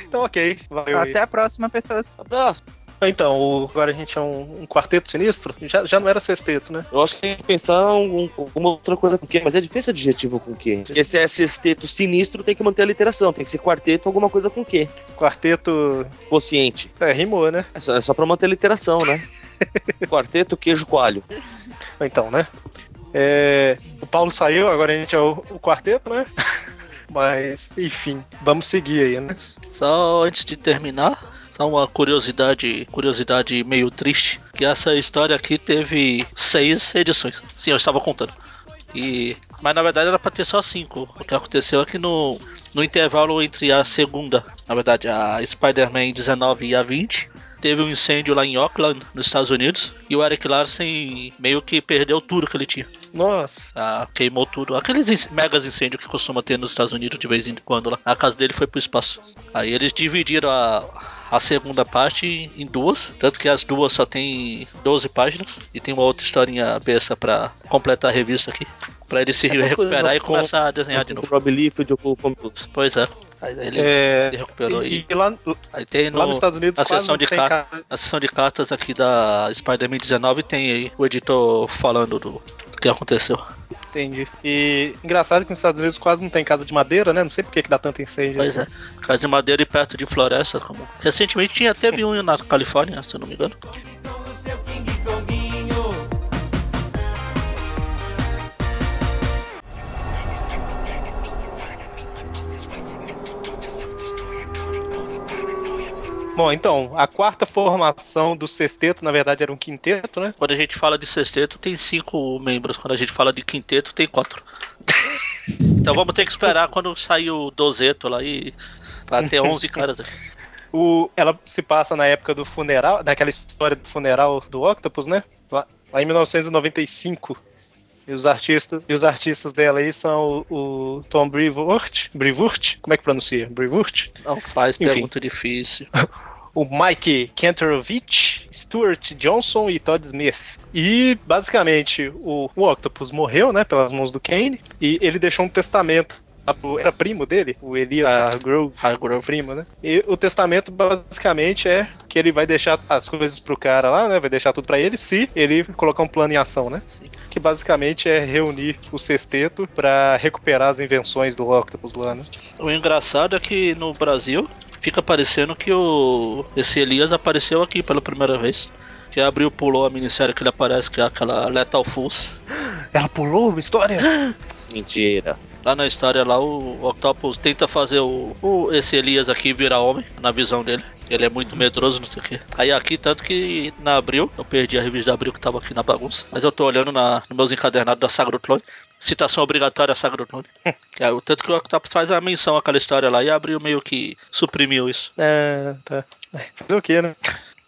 Então, ok. Valeu aí. Até a próxima, pessoas. Abraço. Então, o- agora a gente é um, um quarteto sinistro. Já, já não era sexteto, né? Eu acho que tem que pensar um, um- uma outra coisa com que, mas é difícil adjetivo com que. Porque se é sexteto sinistro, tem que manter a literação. Tem que ser quarteto alguma coisa com que. Quarteto. Consciente. É, rimou, né? É só, é só pra manter a literação, né? quarteto, queijo, coalho. Então, né? É, o Paulo saiu, agora a gente é o, o quarteto, né? Mas, enfim, vamos seguir aí, né? Só antes de terminar, só uma curiosidade, curiosidade meio triste, que essa história aqui teve seis edições. Sim, eu estava contando. E mas na verdade era pra ter só cinco. O que aconteceu é que no, no intervalo entre a segunda, na verdade, a Spider-Man 19 e a 20, teve um incêndio lá em Auckland, nos Estados Unidos, e o Eric Larsen meio que perdeu tudo que ele tinha. Nossa, Ah, queimou tudo. Aqueles megas incêndios que costuma ter nos Estados Unidos de vez em quando lá. A casa dele foi pro espaço. Aí eles dividiram a, a segunda parte em, duas. Tanto que as duas só tem 12 páginas. E tem uma outra historinha besta pra completar a revista aqui. Pra ele se Essa coisa recuperar e com- começar a desenhar de Assim, novo. Rob Liefeld Pois é. Aí ele É, se recuperou e, aí. e lá, Aí tem lá nos no, Estados Unidos a sessão de tem ca- ca- na sessão de cartas aqui da Spider-Man 19 tem aí o editor falando do, do que aconteceu. Entendi. E engraçado que nos Estados Unidos quase não tem casa de madeira, né? Não sei por que que dá tanto incêndio. Pois é. Casa de madeira e perto de floresta. Como... Recentemente tinha, teve um na Califórnia, se eu não me engano. Bom, então, a quarta formação do sexteto, na verdade, era um quinteto, né? Quando a gente fala de sexteto, tem cinco membros. Quando a gente fala de quinteto, tem quatro. Então vamos ter que esperar quando sair o dozeto lá e. Pra ter 11 caras. O, ela se passa na época do funeral, daquela história do funeral do Octopus, né? Lá, lá em 1995. E os artistas, e os artistas dela aí são o, o Tom Brevoort, Brevoort, como é que pronuncia? Brevoort? Não faz Enfim. pergunta difícil. o Mike Kenterovich, Stuart Johnson e Todd Smith. E basicamente o, o Octopus morreu, né, pelas mãos do Kane, e ele deixou um testamento. Era primo dele, o Elias Ah. Hargrove, Hargrove. primo, né? E o testamento basicamente é que ele vai deixar as coisas pro cara lá, né? Vai deixar tudo pra ele se ele colocar um plano em ação, né? Sim. Que basicamente é reunir o sexteto pra recuperar as invenções do Octopus lá, né? O engraçado é que no Brasil fica parecendo que o esse Elias apareceu aqui pela primeira vez. Que abriu, pulou a minissérie que ele aparece, que é aquela Lethal Fools. Ela pulou uma história? Mentira. Lá na história lá, o Octopus tenta fazer o, o- esse Elias aqui virar homem, na visão dele. Ele é muito medroso, não sei o que. Aí aqui, tanto que na Abril, eu perdi a revista da Abril que tava aqui na bagunça. Mas eu tô olhando na, nos meus encadernados da Saga do Clone. Citação obrigatória à Saga do Clone. que é, o tanto que o Octopus faz a menção àquela história lá e a Abril meio que suprimiu isso. É, tá. Fazer o quê, né?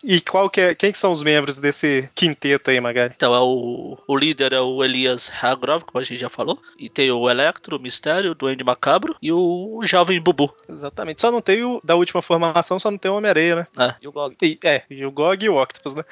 E qual que é, quem que são os membros desse quinteto aí, Magari? Então é o, o líder é o Elias Hargrove, como a gente já falou. E tem o Electro, o Mistério, o Duende Macabro e o Jovem Bubu. Exatamente. Só não tem o da última formação, só não tem o Homem-Areia, né? E o Gog? E, é, e o Gog e o Octopus, né?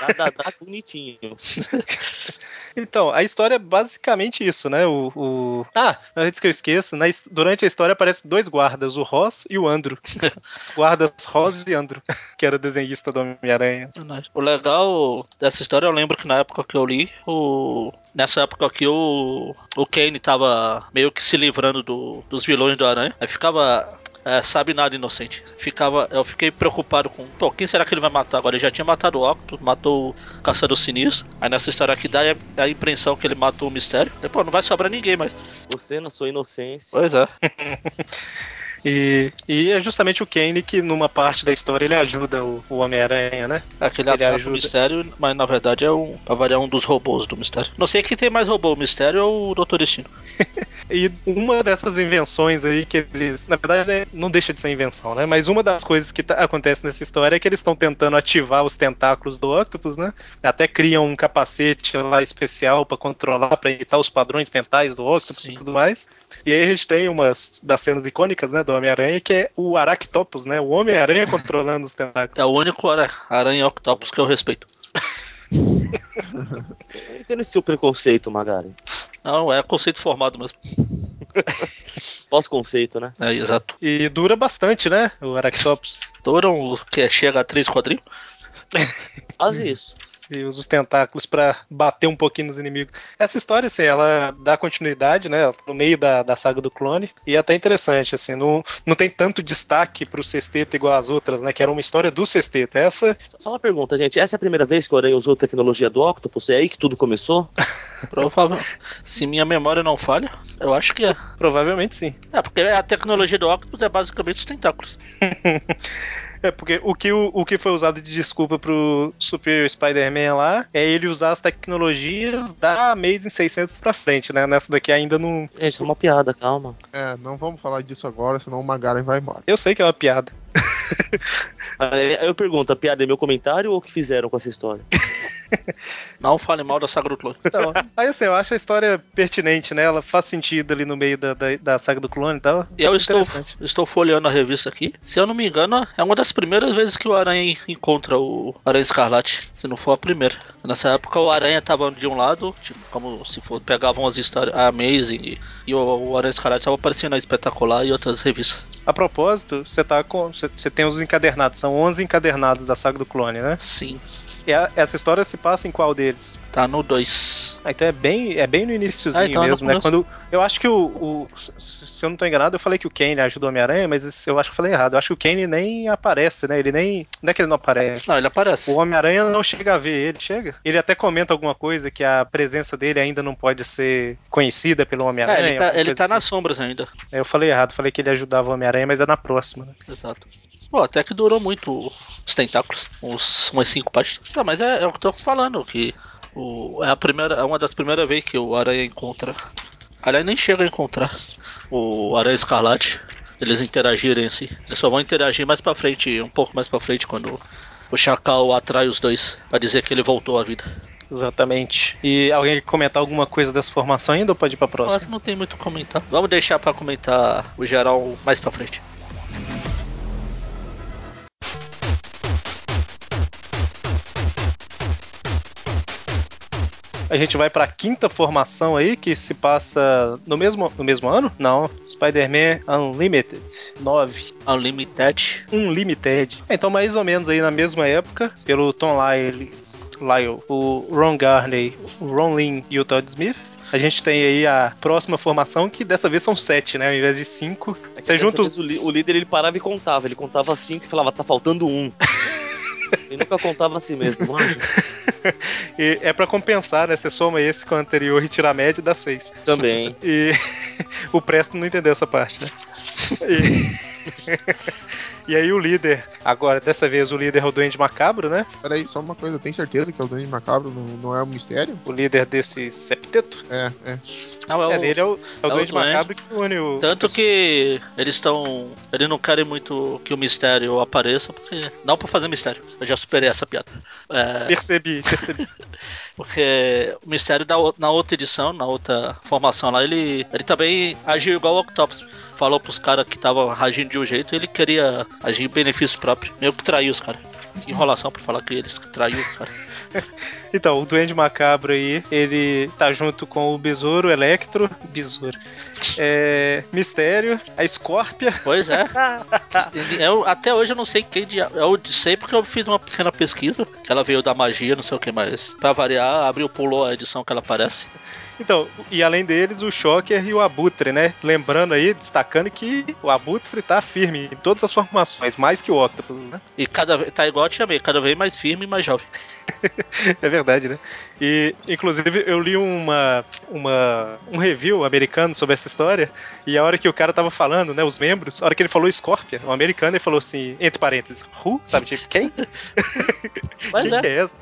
Nada dá bonitinho. Então, a história é basicamente isso, né? O, o... Ah, antes que eu esqueça, na durante a história aparecem dois guardas, o Ross e o Andro. guardas Ross e Andro, que era desenhista do Homem-Aranha. O legal dessa história, eu lembro que na época que eu li, o... nessa época aqui o, o Kane tava meio que se livrando do- dos vilões do Aranha. Aí ficava. É, sabe nada inocente. Ficava, eu fiquei preocupado com, pô, quem será que ele vai matar agora? Ele já tinha matado o Octopus, matou o Caçador Sinistro. Aí nessa história aqui dá a, a impressão que ele matou o Mistério. E, pô, não vai sobrar ninguém mais. Você, na sua inocência. Pois é. E, e é justamente o Kane que, numa parte da história, ele ajuda o, o Homem-Aranha, né? Aquele Ele ajuda. Mistério, mas na verdade é um, pra variar um dos robôs do Mistério. Não sei quem tem mais robô, o Mistério ou o Doutor Destino. E uma dessas invenções aí que eles. Na verdade, né, não deixa de ser invenção, né? Mas uma das coisas que tá- acontece nessa história é que eles estão tentando ativar os tentáculos do Octopus, né? Até criam um capacete lá especial pra controlar, pra imitar os padrões mentais do Octopus Sim. e tudo mais. E aí a gente tem umas das cenas icônicas, né, do Homem-Aranha, que é o Aractopus, né? O Homem-Aranha controlando os tentáculos. É o único ara- aranha Octopus que eu respeito. Eu entendo esse seu preconceito, Magari. Não, é conceito formado mesmo. Pós-conceito, né? É, exato. E dura bastante, né? O Aractopus. Duram o que chega a três quadrinhos. Faz isso. E usa os tentáculos pra bater um pouquinho nos inimigos. Essa história, assim, ela dá continuidade, né? No meio da, da saga do clone. E é até interessante, assim, não, não tem tanto destaque pro sexteto igual as outras, né? Que era uma história do sexteto. Essa, Só uma pergunta, gente. Essa é a primeira vez que o Aranha usou tecnologia do Octopus? É aí que tudo começou? Provável. Se minha memória não falha, eu acho que é. provavelmente sim. É, porque a tecnologia do Octopus é basicamente os tentáculos. É, porque o que, o, o que foi usado de desculpa pro Superior Spider-Man lá é ele usar as tecnologias da Amazing 600 pra frente, né? Nessa daqui ainda não. Gente, isso é uma piada, calma. É, não vamos falar disso agora, senão o Magaren vai embora. Eu sei que é uma piada. Aí eu pergunto, a piada é meu comentário ou o que fizeram com essa história? Não fale mal da saga do clone. Então, aí assim, eu acho a história pertinente, né? Ela faz sentido ali no meio da, da, da saga do clone e tal. Eu estou, Interessante. estou folheando a revista aqui. Se eu não me engano, é uma das primeiras vezes que o Aranha encontra o Aranha Escarlate. Se não for a primeira. Nessa época o Aranha tava de um lado, tipo, como se for, pegavam as histórias, a Amazing e, e o, o Aranha Escarlate estava aparecendo na Espetacular e outras revistas. A propósito, você tá com. Você tem os encadernados, são 11 encadernados da saga do clone, né? Sim, essa história se passa em qual deles? tá no 2. Ah, então é bem, é bem no iníciozinho Ah, então é mesmo, né? começo. Quando eu acho que o, o- se eu não tô enganado, eu falei que o Kane ajudou o Homem-Aranha, mas eu acho que eu falei errado. Eu acho que o Kane nem aparece, né? Ele nem, não é que ele não aparece. Não, ele aparece. O Homem-Aranha não chega a ver ele, chega. Ele até comenta alguma coisa que a presença dele ainda não pode ser conhecida pelo É, Homem-Aranha. ele tá, ele tá assim. nas sombras ainda. Eu falei errado, falei que ele ajudava o Homem-Aranha, mas é na próxima, né? Exato. Pô, até que durou muito os tentáculos. Uns, umas 5 páginas. Tá, mas é, é o que eu tô falando, que o, é, a primeira, é uma das primeiras vezes que o Aranha encontra. Aliás, nem chega a encontrar o Aranha Escarlate. Eles interagirem assim. Eles só vão interagir mais pra frente, um pouco mais pra frente, quando o Chacal atrai os dois pra dizer que ele voltou à vida. Exatamente. E alguém quer comentar alguma coisa dessa formação ainda ou pode ir pra próxima? Mas não tem muito comentar. Vamos deixar pra comentar o geral mais pra frente. A gente vai pra quinta formação aí, que se passa no mesmo, no mesmo ano? Não. Spider-Man Unlimited 9. Unlimited. Unlimited. Então, mais ou menos aí na mesma época, pelo Tom Lyle, Lyle o Ron Garney, o Ron Lin e o Todd Smith. A gente tem aí a próxima formação, que dessa vez são sete, né? Ao invés de cinco. É Você junta os o líder ele parava e contava. Ele contava cinco e falava, tá faltando um. ele nunca contava assim mesmo, manja. E é pra compensar, né? Você soma esse com o anterior e tira a média e dá seis. Também. E o Presto não entendeu essa parte, né? E... e aí o líder, agora dessa vez o líder é o Duende Macabro, né? Peraí, só uma coisa, tem certeza que é o Duende Macabro, não, não é um mistério? O líder desse septeto. É, é. Não, é o, É, dele é o, é o é o Duende Duende. Macabro que une o. Tanto que eles estão. Eles não querem muito que o mistério apareça, porque. Não pra fazer mistério. Eu já superei essa piada. É, Percebi, percebi. porque o mistério da, o- na outra edição, na outra formação lá, ele, ele também agiu igual o Octopus. Falou pros caras que estavam agindo de um jeito, ele queria agir em benefício próprio. Meio que traiu os caras. Enrolação pra falar que eles traiu os caras. Então, o Duende Macabro aí, ele tá junto com o Besouro, Electro, Besouro, é, Mistério, a Escórpia. Pois é. Eu, até hoje eu não sei quem dia. Eu sei porque eu fiz uma pequena pesquisa. Que ela veio da magia, não sei o que mais. Pra variar, abriu, pulou a edição que ela aparece. Então, e além deles, o Shocker e o Abutre, né? Lembrando aí, destacando que o Abutre tá firme em todas as formações, mais que o Octopus, né? E cada. Tá igual eu te chamei, cada vez mais firme e mais jovem. É verdade, né? E, inclusive, eu li uma, uma, um review americano sobre essa história, e a hora que o cara tava falando, né, os membros, a hora que ele falou Scorpion, o americano, ele falou assim, entre parênteses, who? Sabe, tipo, quem? Mas quem é. que é essa?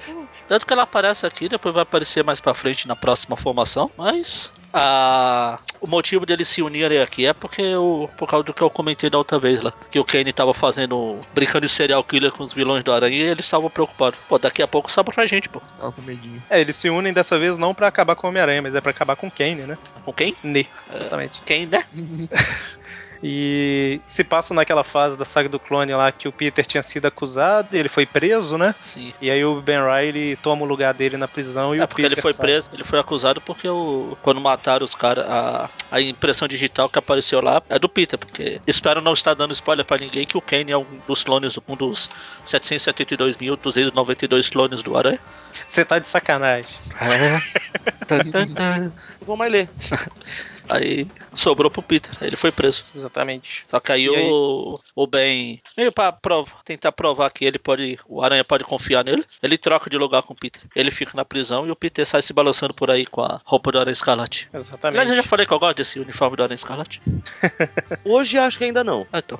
Tanto que ela aparece aqui, depois vai aparecer mais pra frente na próxima formação. Mas a... o motivo deles se unirem aqui é porque o... por causa do que eu comentei da outra vez lá. Que o Kane tava fazendo. brincando de serial killer com os vilões do Aranha e eles estavam preocupados. Pô, daqui a pouco sobra pra gente, pô. Tava com medinho. É, eles se unem dessa vez não pra acabar com o Homem-Aranha, mas é pra acabar com o Kane, né? Com quem? Ne, exatamente. Quem, né? E se passa naquela fase da saga do clone lá que o Peter tinha sido acusado, ele foi preso, né? Sim. E aí o Ben Riley toma o lugar dele na prisão e É o porque Peter ele foi sai. preso, ele foi acusado porque o, quando mataram os caras, a, a impressão digital que apareceu lá é do Peter, porque espero não estar dando spoiler pra ninguém que o Kane é um dos clones, um dos 772.292 clones do Aranha. Você tá de sacanagem. Tan. Vou mais ler. Aí sobrou pro Peter, ele foi preso. Exatamente. Só que aí, aí? o, o Ben, meio pra prov- tentar provar que ele pode, o Aranha pode confiar nele, ele troca de lugar com o Peter. Ele fica na prisão e o Peter sai se balançando por aí com a roupa do Aranha Escarlate. Exatamente. Aliás, eu já falei que eu gosto desse uniforme do Aranha Escarlate. Hoje acho que ainda não. Ah, então.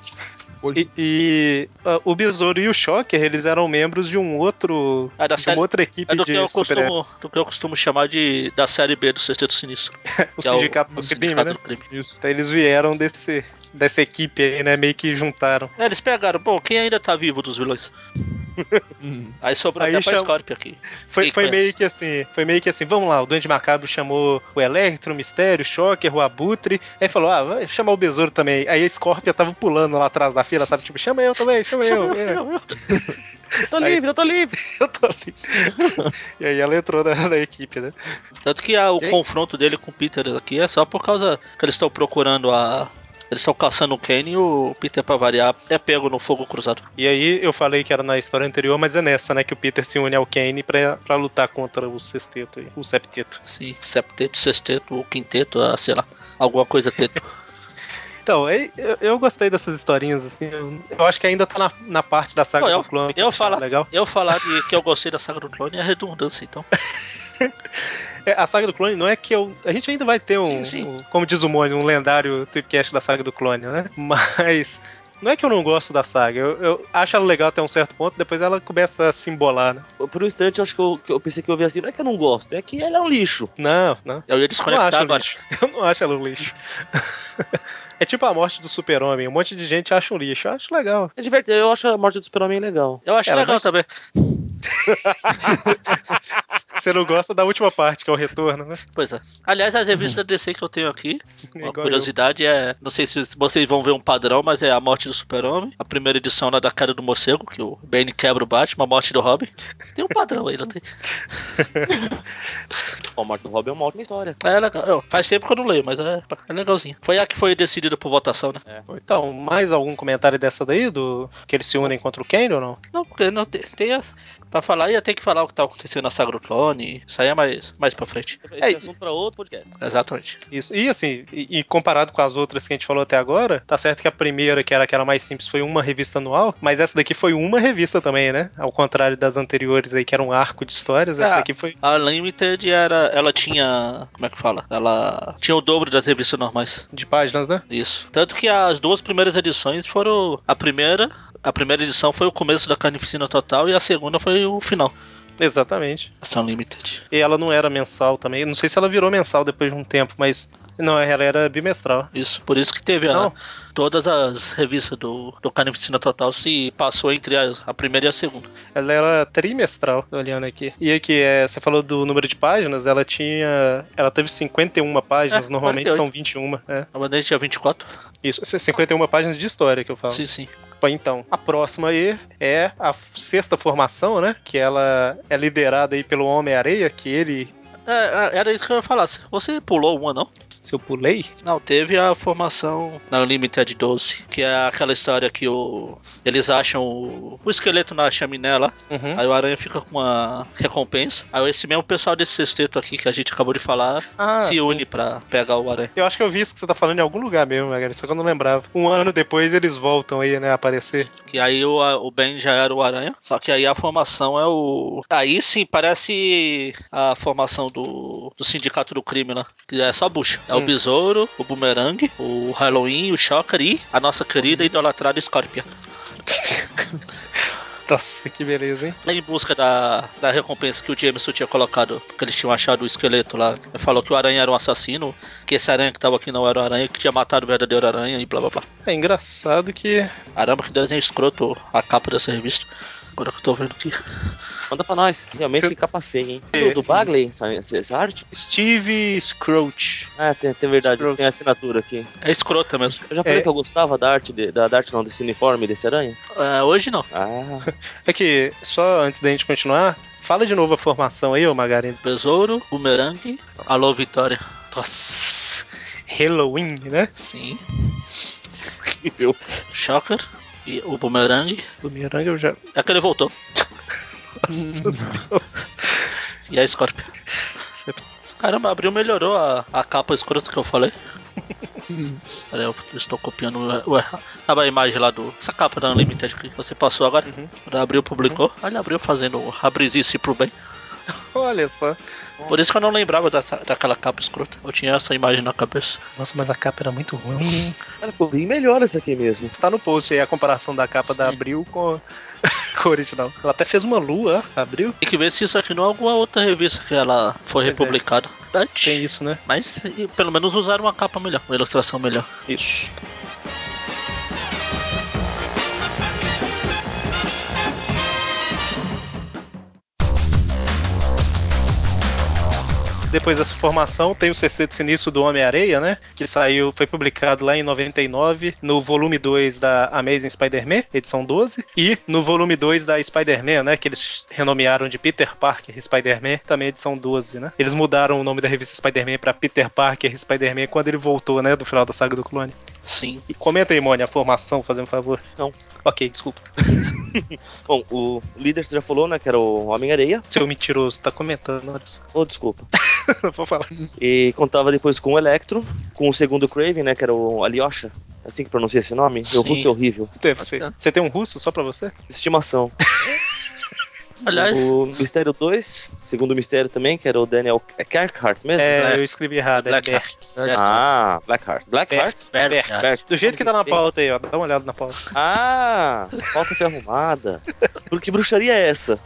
E, e, ah, o Besouro e o Shocker, eles eram membros de um outro. É da de série- uma outra equipe É do que, de eu costumo, do que eu costumo chamar de da série B do Sexteto Sinistro. o que é sindicato o do crime, né? do Crime. Isso. Então eles vieram desse, dessa equipe aí, né? Meio que juntaram. É, eles pegaram, bom, quem ainda tá vivo dos vilões? Hum. Aí sobrou Aí até pra chama- Scorpio aqui. Foi, foi meio que assim, foi meio que assim, vamos lá, o Duende Macabro chamou o Electro, o Mistério, o Shocker, o Abutre, aí falou, ah, vai chamar o Besouro também. Aí a Scorpia tava pulando lá atrás da fila, sabe? Tipo, chama eu também, chama eu. eu. Tô Aí- livre, eu tô livre. Eu tô ali. e aí ela entrou na, na equipe, né? Tanto que a- o confronto dele com o Peter aqui é só por causa que eles estão procurando a. Eles estão caçando o Kane e o Peter, pra variar, é pego no fogo cruzado. E aí eu falei que era na história anterior, mas é nessa, né? Que o Peter se une ao Kane pra, pra lutar contra o sexteto aí, o septeto. Sim, septeto, sexteto, ou quinteto, ah, sei lá, alguma coisa teto. Então, é- eu, eu gostei dessas historinhas, assim. Eu, eu acho que ainda tá na, na parte da saga Pô, eu- do clone. que eu tá falar- Legal. Eu falar de que eu gostei da saga do clone é redundância, então. É, a saga do clone não é que eu. A gente ainda vai ter um. Sim, sim. um- como diz o Mônio, um lendário tripcast da saga do clone, né? Mas. Não é que eu não gosto da saga, eu, eu acho ela legal até um certo ponto, depois ela começa a se embolar, né? Por um instante, eu acho que eu, que eu pensei que eu ouvi assim. Não é que eu não gosto, é que ele é um lixo. Não, não. Eu ia Eu não desconectar acho agora. Eu não acho ela um lixo. é tipo a morte do super-homem. Um monte de gente acha um lixo. Eu acho legal. É divertido. Eu acho a morte do super-homem legal. Eu acho Ela legal vai- também. Você não gosta da última parte, que é o retorno, né? Pois é. Aliás, as revistas da DC que eu tenho aqui, uma Igual curiosidade é. Não sei se vocês vão ver um padrão, mas é a morte do Super-Homem. A primeira edição lá da cara do morcego, que o Bane quebra o Batman, a morte do Robin. Tem um padrão aí, não tem? A morte do Robin é uma ótima história. É legal. Eu- Faz tempo que eu não leio, mas é, é legalzinho. Foi a que foi decidida por votação, né? eu. Então, mais algum comentário dessa daí? Do que eles se unem contra o Kane ou não? Não, porque não tem. tem a, pra falar, ia ter que falar o que tá acontecendo na saga do clone. Isso aí é mais, mais pra frente. Esse É, é assunto pra outro podcast. Exatamente. Isso. E assim, e, e comparado com as outras que a gente falou até agora, tá certo que a primeira, que era aquela mais simples, foi uma revista anual, mas essa daqui foi uma revista também, né? Ao contrário das anteriores aí, que era um arco de histórias, essa Ah. daqui foi. A Limited era. Ela tinha. Como é que fala? Ela tinha o dobro das revistas normais. De páginas, né? Isso. Tanto que as duas primeiras edições foram. A primeira. A primeira edição foi o começo da carnificina total e a segunda foi o final. Exatamente. Essa Unlimited. E ela não era mensal também. Não sei se ela virou mensal depois de um tempo, mas. Não, ela era bimestral. Isso. Por isso que teve a, todas as revistas do, do Carnificina Total se passou entre a, a primeira e a segunda. Ela era trimestral, olhando aqui. E aqui, é, você falou do número de páginas, ela tinha. Ela teve 51 páginas, É, normalmente 48. são 21. É. A bandeira tinha 24? Isso, 51 páginas de história que eu falo. Sim, sim. Então, a próxima aí é a sexta formação, né? Que ela é liderada aí pelo Homem-Areia, que ele. É, é, era isso que eu ia falar. Você pulou uma, não? Se eu pulei? Não, teve a formação na Unlimited 12, que é aquela história que o eles acham o, o esqueleto na chaminé lá, Uhum. aí o aranha fica com uma recompensa. Aí esse mesmo pessoal desse sexteto aqui que a gente acabou de falar Ah, se sim. une pra pegar o aranha. Eu acho que eu vi isso que você tá falando em algum lugar mesmo, Magari, só que eu não lembrava. Um ano depois eles voltam aí, né, a aparecer. Que aí o, o Ben já era o aranha, só que aí a formação é o. Aí sim, parece a formação do, do Sindicato do Crime lá, que é só bucha. É o Hum. Besouro, o Boomerang, o Halloween, o Shocker e a nossa querida idolatrada Scorpion. Nossa, que beleza, hein? Em busca da, da recompensa que o Jameson tinha colocado, porque eles tinham achado o esqueleto lá. Ele falou que o aranha era um assassino, que esse aranha que tava aqui não era o aranha, que tinha matado o verdadeiro aranha e blá blá blá. É engraçado que. Caramba, que desenho escroto a capa dessa revista. Agora que eu tô vendo aqui. Manda pra nós. Realmente Você- que capa feia, hein? É. Do, do Bagley, essa, essa- arte? Steve Scroach. Ah, tem, tem verdade, tem a assinatura aqui. É escrota mesmo. Eu já falei É. que eu gostava da arte, de- da, da arte não, desse uniforme, desse aranha. É, hoje não. Ah, É que, só antes da gente continuar, fala de novo a formação aí, ô Magari. Besouro, Boomerang, Alô Vitória. Nossa. Halloween, né? Sim. Shocker. E o Boomerang. O Miranha eu já. É que ele voltou. Nossa, Deus. E a Scorpion. Caramba, abriu melhorou a, a capa escrota que eu falei. Peraí, eu estou copiando errado. Tava a imagem lá do. Essa capa da Unlimited que você passou agora. Uhum. Abriu, publicou. Olha, abriu fazendo a brisice pro bem. Olha só. Por isso que eu não lembrava dessa, daquela capa escrota. Eu tinha essa imagem na cabeça. Nossa, mas a capa era muito ruim. Cara, ficou bem melhor essa aqui mesmo. Tá no post aí a comparação da capa da Sim. Abril com, com o original. Ela até fez uma lua, Abril. Tem que ver se isso aqui não é alguma outra revista que ela foi Pois é. republicada. Antes. Tem isso, né? Mas e, pelo menos usaram uma capa melhor, uma ilustração melhor. Isso. Depois dessa formação, tem o Sexteto Sinistro do Homem-Areia, né? Que saiu, foi publicado lá em 99, no volume 2 da Amazing Spider-Man, edição 12, e no volume 2 da Spider-Man, né? Que eles renomearam de Peter Parker Spider-Man, também edição 12, né? Eles mudaram o nome da revista Spider-Man pra Peter Parker Spider-Man quando ele voltou, né? Do final da saga do clone. Sim. E comenta aí, Mônia, a formação, fazendo um favor. Não. Ok, desculpa. Bom, o líder você já falou, né? Que era o Homem-Areia. Seu mentiroso, tá comentando. Oh, desculpa. Não vou falar. E contava depois com o Electro, com o segundo Craven, né? Que era o Alyosha. É Assim que pronuncia esse nome? Meu Sim. russo é horrível. Deve ser. Você tem um russo só pra você? Estimação. Aliás, O Mistério 2, segundo mistério também, que era o Daniel é Kerkhart mesmo? É, Black. eu escrevi errado. É Blackheart. Ah, Blackheart. Blackheart? Berk. Do jeito que tá na pauta aí, ó. Dá uma olhada na pauta. Ah, pauta foi arrumada. Por que bruxaria é essa?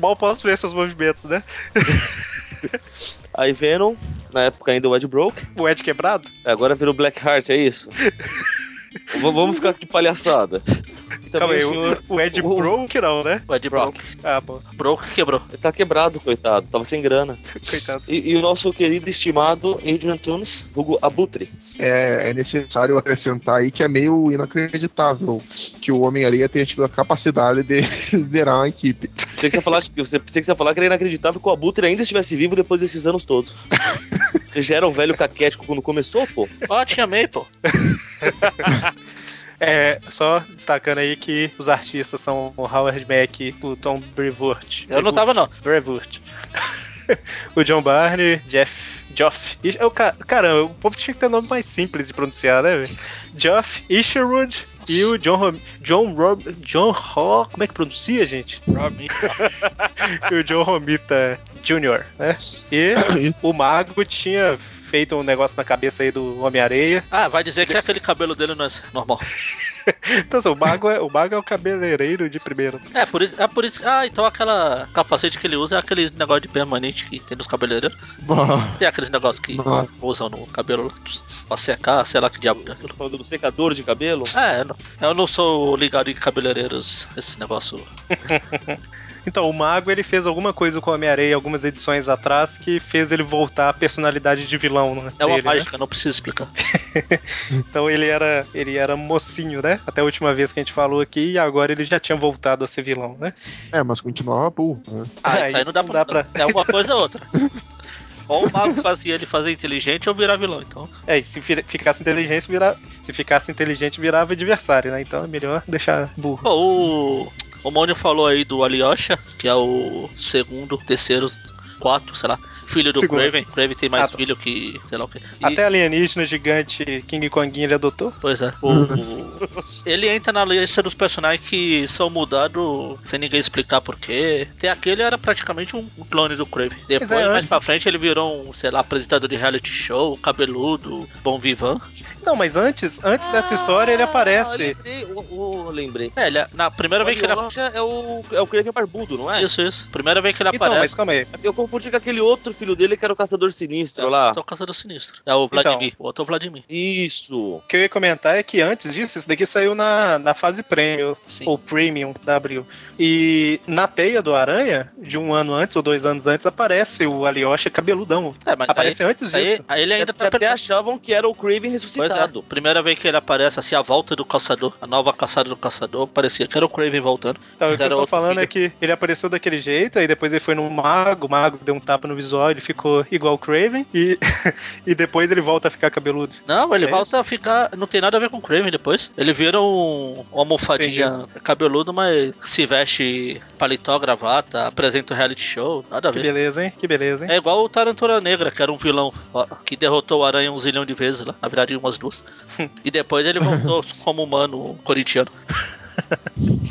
Mal posso ver seus movimentos, né? Aí Venom, na época ainda o Ed Broke, O Ed quebrado? agora virou Blackheart, é isso? Vamos ficar de palhaçada. Calma também aí, o senhor o, Ed o- Broke não, né? O Ed Brock. Ah, bom. Brock quebrou. ele tá quebrado, coitado, tava sem grana. Coitado. E, e o nosso querido e estimado Adrian Tunes, Hugo Abutre. É, é necessário acrescentar aí que é meio inacreditável que o Homem-Aranha tenha tido a capacidade de liderar uma equipe. Pensei que você ia falar, que- você, pensei que você falar que era inacreditável que o Abutre ainda estivesse vivo depois desses anos todos. Ele já era um velho caquético quando começou, pô. Ó, tinha meio, pô. É, só destacando aí que os artistas são o Howard Mack e o Tom Brevoort. Eu não tava, não. Brevoort. o John Barney, Jeff. Joff. Ish- Eu, ca- caramba, o povo tinha que ter nome mais simples de pronunciar, né, velho? Geoff Isherwood e o John Rom John Rob John Ho, como é que pronuncia, gente? e o John Romita Jr., né? E o Mago tinha feito um negócio na cabeça aí do Homem-Areia. Ah, vai dizer que aquele cabelo dele não é normal. Então, assim, o Mago é o, Mago é o cabeleireiro de primeira. É, por isso. É por isso. Ah, então aquela capacete que ele usa é aquele negócio de permanente que tem nos cabeleireiros. Tem aqueles negócios que usam no cabelo pra secar, sei lá que diabo. é aquilo. Falando do secador de cabelo. É, eu não, eu não sou ligado em cabeleireiros, esse negócio. Então, o Mago ele fez alguma coisa com o Homem-Areia algumas edições atrás que fez ele voltar à personalidade de vilão, né? É uma dele, né? mágica, não preciso explicar. Então ele era, ele era mocinho, né? Até a última vez que a gente falou aqui, e agora ele já tinha voltado a ser vilão, né? É, mas continuava burro. Né? Ah, Ah, isso aí não dá, não pra, dá pra- É uma coisa ou outra. Ou o mago fazia ele fazer inteligente ou virar vilão, então. É, e se fi- ficasse inteligente, vira... se ficasse inteligente, virava adversário, né? Então é melhor deixar burro. Pô, o. O Mônio falou aí do Alyosha, que é o segundo, terceiro, quarto, sei lá, filho do Segundo. Craven. Craven tem mais Ah, tá. filho que. sei lá o que. Até alienígena gigante King Konguinho ele adotou. Pois é. O, o- ele entra na lista dos personagens que são mudados sem ninguém explicar porquê. Tem aquele era praticamente um, um clone do Craven. Depois, é, mais antes- pra frente, ele virou um, sei lá, apresentador de reality show, cabeludo, bom vivan. Não, mas antes, antes dessa história ele Ah, aparece. lembrei, oh, oh, lembrei. É, ele, na primeira vez que ele Alyosha é o, é o Kraven barbudo, não é? Isso, isso. Primeira vez que ele Então, mas aparece. calma aí. Eu confundi com aquele outro filho dele que era o caçador sinistro lá. É o caçador sinistro. É o Vladimir. O outro é o Vladimir. Isso. O que eu ia comentar é que antes disso, isso daqui saiu na, na fase premium, Sim. ou premium da Abril. E na teia do Aranha, de um ano antes ou dois anos antes, aparece o Alyosha cabeludão. É, mas Aparece aí, antes aí, disso. aí ele ainda Até, tá até achavam que era o Kraven Pois é, ressuscitado. primeira vez que ele aparece, assim, a volta do caçador, a nova caçada do caçador, parecia que era o Craven voltando. Então, o que eu tô falando filho. é que ele apareceu daquele jeito, aí depois ele foi no Mago, o Mago deu um tapa no visual, ele ficou igual o Craven, e, e depois ele volta a ficar cabeludo. Não, ele É volta a ficar. Não tem nada a ver com o Craven depois. Ele vira um, uma almofadinha cabeludo, mas se veste paletó, gravata, apresenta o reality show, nada a Que ver. beleza, hein? Que beleza, hein? É igual o Tarantura Negra, que era um vilão ó, que derrotou o Aranha um zilhão de vezes lá. Na verdade, umas duas. e depois ele voltou como humano corintiano.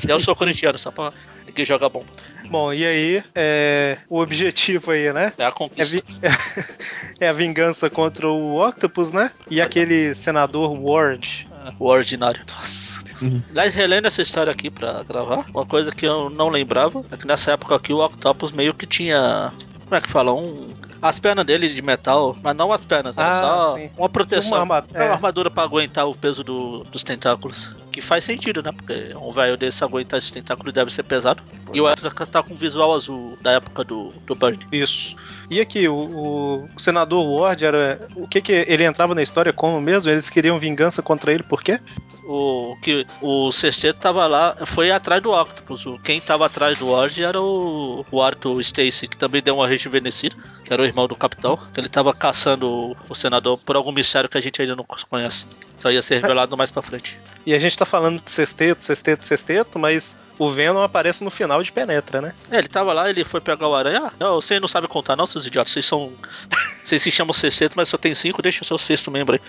Eu sou corintiano, só pra que joga bomba. Bom, e aí, é, o objetivo aí, né? É a É, conquista. vi- é a vingança contra o Octopus, né? E aquele senador Ward. O ordinário. Nossa, Deus. Aliás, relendo essa história aqui pra gravar, uma coisa que eu não lembrava é que nessa época aqui o Octopus meio que tinha. Como é que fala? Um. As pernas dele de metal, mas não as pernas, Ah, só sim. uma proteção. Uma arma- Uma é. armadura pra aguentar o peso do- dos tentáculos. Que faz sentido, né? Porque um velho desse aguentar esse tentáculo deve ser pesado. E o outro tá com visual azul da época do, do Burn. Isso. E aqui, o, o- senador Ward era. O que que ele entrava na história como mesmo? Eles queriam vingança contra ele, por quê? O que o sexteto tava lá, foi atrás do Octopus. Quem tava atrás do Ward era o, o Arthur Stacy, que também deu uma rejuvenescida, que era o irmão do capitão. Que ele tava caçando o, o senador por algum mistério que a gente ainda não conhece. Só ia ser revelado mais pra frente. E a gente tá falando de sexteto, sexteto, sexteto, mas o Venom aparece no final de Penetra, né? É, ele tava lá, ele foi pegar o aranha. Ah, você não sabe contar, não, seus idiotas. Vocês são. Vocês se chamam sexteto, mas só tem cinco, deixa o seu sexto membro aí.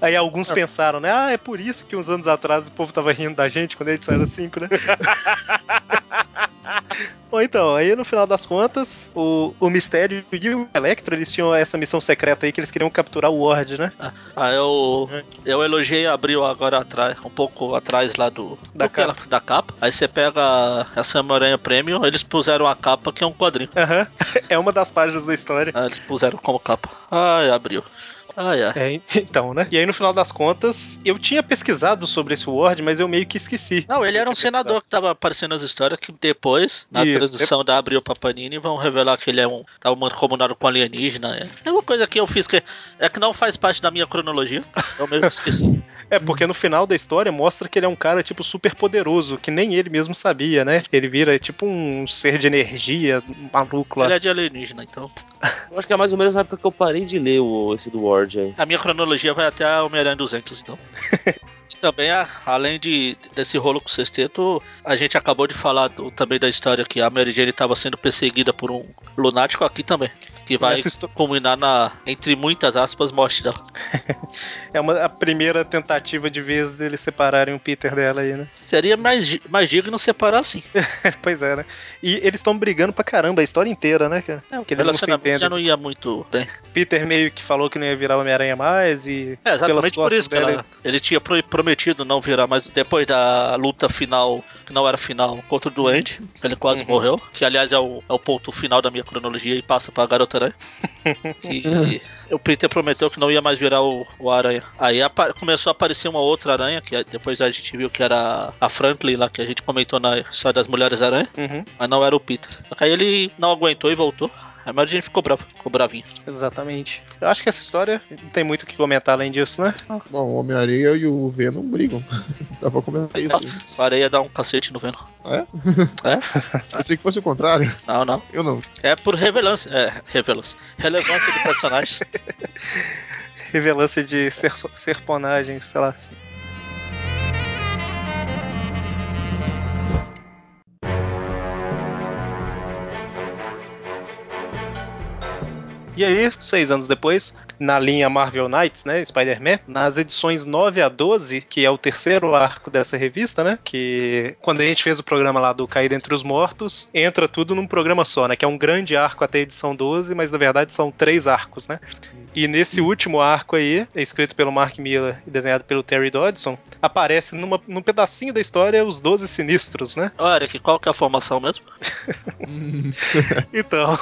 Aí alguns pensaram, né? Ah, é por isso que uns anos atrás o povo tava rindo da gente quando eles saíram cinco, né? Bom, então, aí no final das contas, o, o Mistério e o Electro, eles tinham essa missão secreta aí que eles queriam capturar o Ward, né? Ah, eu, eu elogiei abriu agora atrás, um pouco atrás lá do Da que da capa. Aí você pega essa Aranha Premium, eles puseram a capa que é um quadrinho. Aham. É uma das páginas da história. Ah, eles puseram como capa. Ai, abriu. Ai, ai. É, então, né? E aí no final das contas, eu tinha pesquisado sobre esse Ward, mas eu meio que esqueci. Não, ele era um senador que tava aparecendo nas histórias que depois, na Isso. transição da Abril pra Panini, vão revelar que ele é um. tava mancomunado com alienígena. É. é uma coisa que eu fiz que é que não faz parte da minha cronologia. Eu mesmo esqueci. É, porque no final da história mostra que ele é um cara, tipo, super poderoso, que nem ele mesmo sabia, né? Ele vira, tipo, um ser de energia um maluco lá. ele é de alienígena, então. Eu acho que é mais ou menos na época que eu parei de ler o, esse do Ward aí. A minha cronologia vai até a Homem-Aranha 200, então. e também, além de, desse rolo com o sexteto, a gente acabou de falar do- também da história que a Mary Jane estava sendo perseguida por um lunático aqui também. Que vai histó- culminar na, entre muitas aspas, morte dela. É uma, a primeira tentativa de vez deles separarem o Peter dela aí, né? Seria mais, mais digno separar assim. pois é, né? E eles estão brigando pra caramba a história inteira, né, cara? É, o que eles não se entendem. já não ia muito bem. Peter meio que falou que não ia virar Homem-Aranha mais e. É, exatamente por isso que dela, ela- ele tinha pro- prometido não virar mais. Depois da luta final, que não era final, contra o Duende, ele quase Uhum. morreu. Que aliás é o, é o ponto final da minha cronologia e passa pra Garota Aranha. E o Peter prometeu que não ia mais virar o, o Aranha. Aí começou a aparecer uma outra aranha, que depois a gente viu que era a Franklin lá, que a gente comentou na história das Mulheres Aranha, Uhum. mas não era o Peter. Aí ele não aguentou e voltou. A Mary Jane ficou brava, ficou bravinha. Exatamente. Eu acho que essa história não tem muito o que comentar além disso, né? Bom, o Homem-Areia e o Venom brigam. Dá pra comentar isso. A areia dá um cacete no Venom. É? É? Pensei que fosse o contrário. Não, não. Eu não. É por relevância. É, relevância. Relevância de personagens. Revelância de ser, serponagens, sei lá. E aí, seis anos depois, na linha Marvel Knights, né, Spider-Man, nas edições 9 a 12, que é o terceiro arco dessa revista, né, que quando a gente fez o programa lá do Caída Entre os Mortos, entra tudo num programa só, né, que é um grande arco até a edição 12, mas na verdade são três arcos, né. E nesse último arco aí, escrito pelo Mark Miller e desenhado pelo Terry Dodson, aparece numa, num pedacinho da história os 12 sinistros, né? Olha, que qual que é a formação mesmo? Então,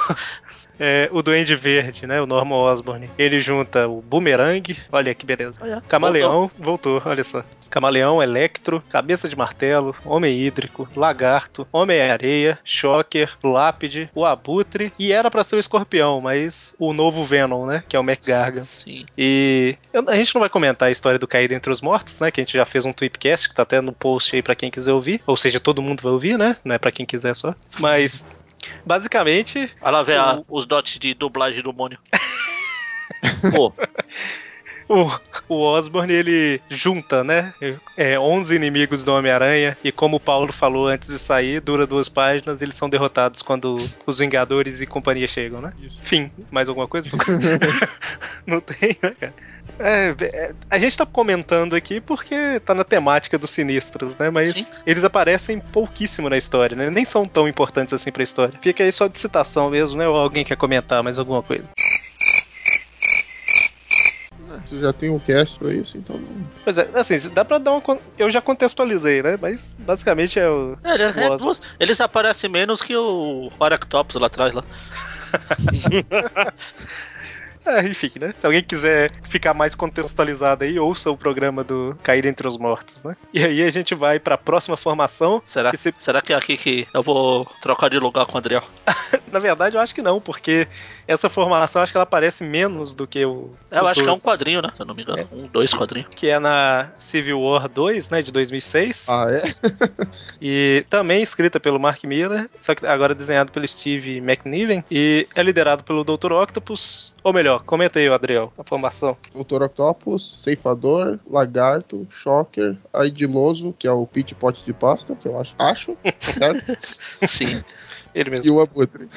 é, o Duende Verde, né? O Norman Osborn. Ele junta o Boomerang, olha que beleza. Olha, Camaleão, voltou. olha só. Camaleão, Electro, Cabeça de Martelo, Homem Hídrico, Lagarto, Homem-Areia, Shocker, Lápide, o Abutre e era pra ser o Escorpião, mas o novo Venom, né? Que é o McGargan. Sim. E a gente não vai comentar a história do Caído Entre os Mortos, né? Que a gente já fez um tweetcast, que tá até no post aí pra quem quiser ouvir. Ou seja, todo mundo vai ouvir, né? Não é pra quem quiser só. Mas, basicamente, Vai lá ver a- os dots de dublagem do Mônio. Pô, o, o Osborn ele junta, né? É, 11 inimigos do Homem-Aranha e como o Paulo falou antes de sair, dura duas páginas, eles são derrotados quando os Vingadores e companhia chegam, né? Fim. Mais alguma coisa? Não tem, né, cara? É, é, a gente tá comentando aqui porque tá na temática dos sinistros, né? Mas Sim. eles aparecem pouquíssimo na história, né? Nem são tão importantes assim pra história. Fica aí só de citação mesmo, né? Ou alguém quer comentar mais alguma coisa? Você já tem um cast pra isso, então não. Pois é, assim, dá pra dar uma. Eu já contextualizei, né? Mas basicamente é o. É, eles, O Osborn. eles aparecem menos que o Aractopus lá atrás. Lá. É, enfim, né? Se alguém quiser ficar mais contextualizado aí, ouça o programa do Cair Entre os Mortos, né? E aí a gente vai pra próxima formação. Será, Que se- será que é aqui que eu vou trocar de lugar com o Adriel? Na verdade, eu acho que não, porque essa formação acho que ela aparece menos do que o. Eu acho que é um dois, quadrinho, né? Se eu não me engano. Um, dois quadrinhos. que é na Civil War 2, né, de 2006, Ah, é? e também escrita pelo Mark Miller, só que agora desenhado pelo Steve McNiven, e é liderado pelo Dr. Octopus, ou melhor, comenta aí, Adriel, a formação. Doutor Octopus, Ceifador, Lagarto, Shocker, Aidiloso, que é o Pit Pot de Pasta, que eu acho. Acho, certo? Sim. Ele mesmo. e o Abutre.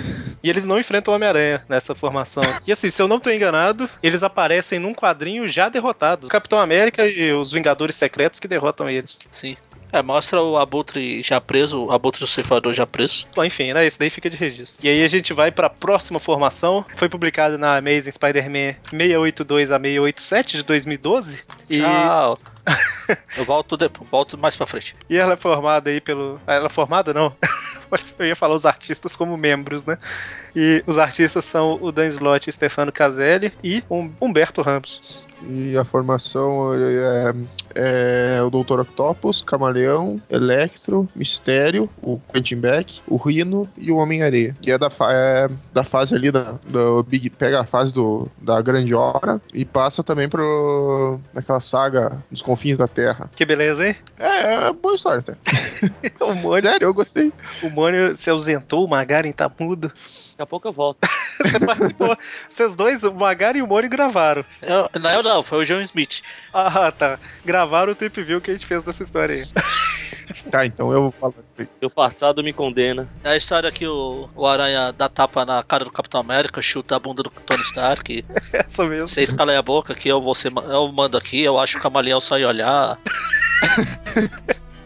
E eles não enfrentam o Homem-Aranha nessa formação. E assim, se eu não tô enganado, eles aparecem num quadrinho já derrotados. O Capitão América e os Vingadores Secretos que derrotam eles. Sim. É, mostra o Abutre já preso, o Abutre do Ceifador já preso. Bom, enfim, né? Esse daí fica de registro. E aí a gente vai pra próxima formação. Foi publicada na Amazing Spider-Man 682 a 687 de 2012. E, Tchau. eu volto depois, volto mais pra frente. e ela é formada aí pelo. Ela é formada, não. Eu ia falar os artistas como membros, né? E os artistas são o Dan Slott e Stefano Caselli e Humberto Ramos. E a formação é, é o Doutor Octopus, Camaleão, Electro, Mistério, o Quentin Beck, o Rino e o Homem-Areia. Que é da, é da fase ali da, do Big. Pega a fase do, da Grande Hora e passa também pro. naquela saga dos confins da Terra. Que beleza, hein? É, é boa história, até. O Mônio, Sério, eu gostei. o Mônio se ausentou, o Magaren tá mudo. Daqui a pouco eu volto. Você participou. Vocês dois, o Magaren e o Mônio, gravaram. Eu, não, eu não, foi o John Smith. Ah, tá. Gravaram o trip view que a gente fez dessa história aí. Tá, então eu vou falar. Meu passado me condena. É a história que o, o Aranha dá tapa na cara do Capitão América, chuta a bunda do Tony Stark. Essa mesmo. Vocês calem a boca que eu, vou ser, eu mando aqui, eu acho que o camaleão só ia olhar.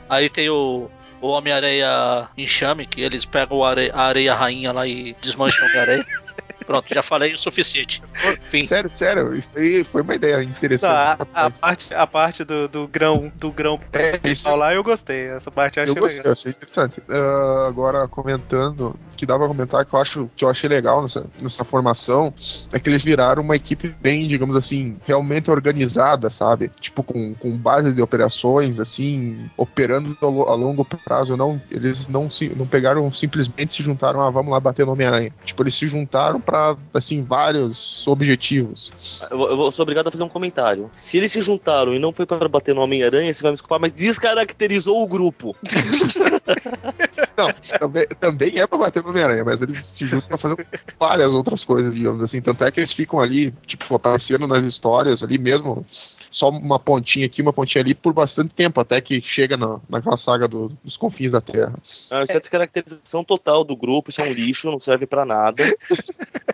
Aí tem o, o Homem-Areia enxame, que eles pegam o are- a areia rainha lá e desmancham a areia. Pronto, já falei o suficiente. Enfim, Sério, sério, isso aí foi uma ideia Não, interessante. a, a parte, a parte do, do grão do grão É, isso lá eu gostei. Essa parte eu achei Eu gostei, legal. achei interessante. Ah, agora, comentando que dá pra comentar que eu acho que eu achei legal nessa, nessa formação é que eles viraram uma equipe bem, digamos assim, realmente organizada, sabe? Tipo, com, com base de operações, assim, operando a longo prazo. Não, eles não se não pegaram simplesmente se juntaram, ah, vamos lá bater no Homem-Aranha. Tipo, eles se juntaram pra, assim, vários objetivos. Eu, vou- eu vou- sou obrigado a fazer um comentário. Se eles se juntaram e não foi para bater no Homem-Aranha, você vai me desculpar, mas descaracterizou o grupo. Não, também, também é pra bater no Homem-Aranha, mas eles se juntam pra fazer várias outras coisas, digamos assim. Tanto é que eles ficam ali, tipo, aparecendo nas histórias ali mesmo, só uma pontinha aqui, uma pontinha ali, por bastante tempo, até que chega na, naquela saga do- dos confins da Terra. Ah, isso é descaracterização total do grupo, isso é um lixo, não serve pra nada.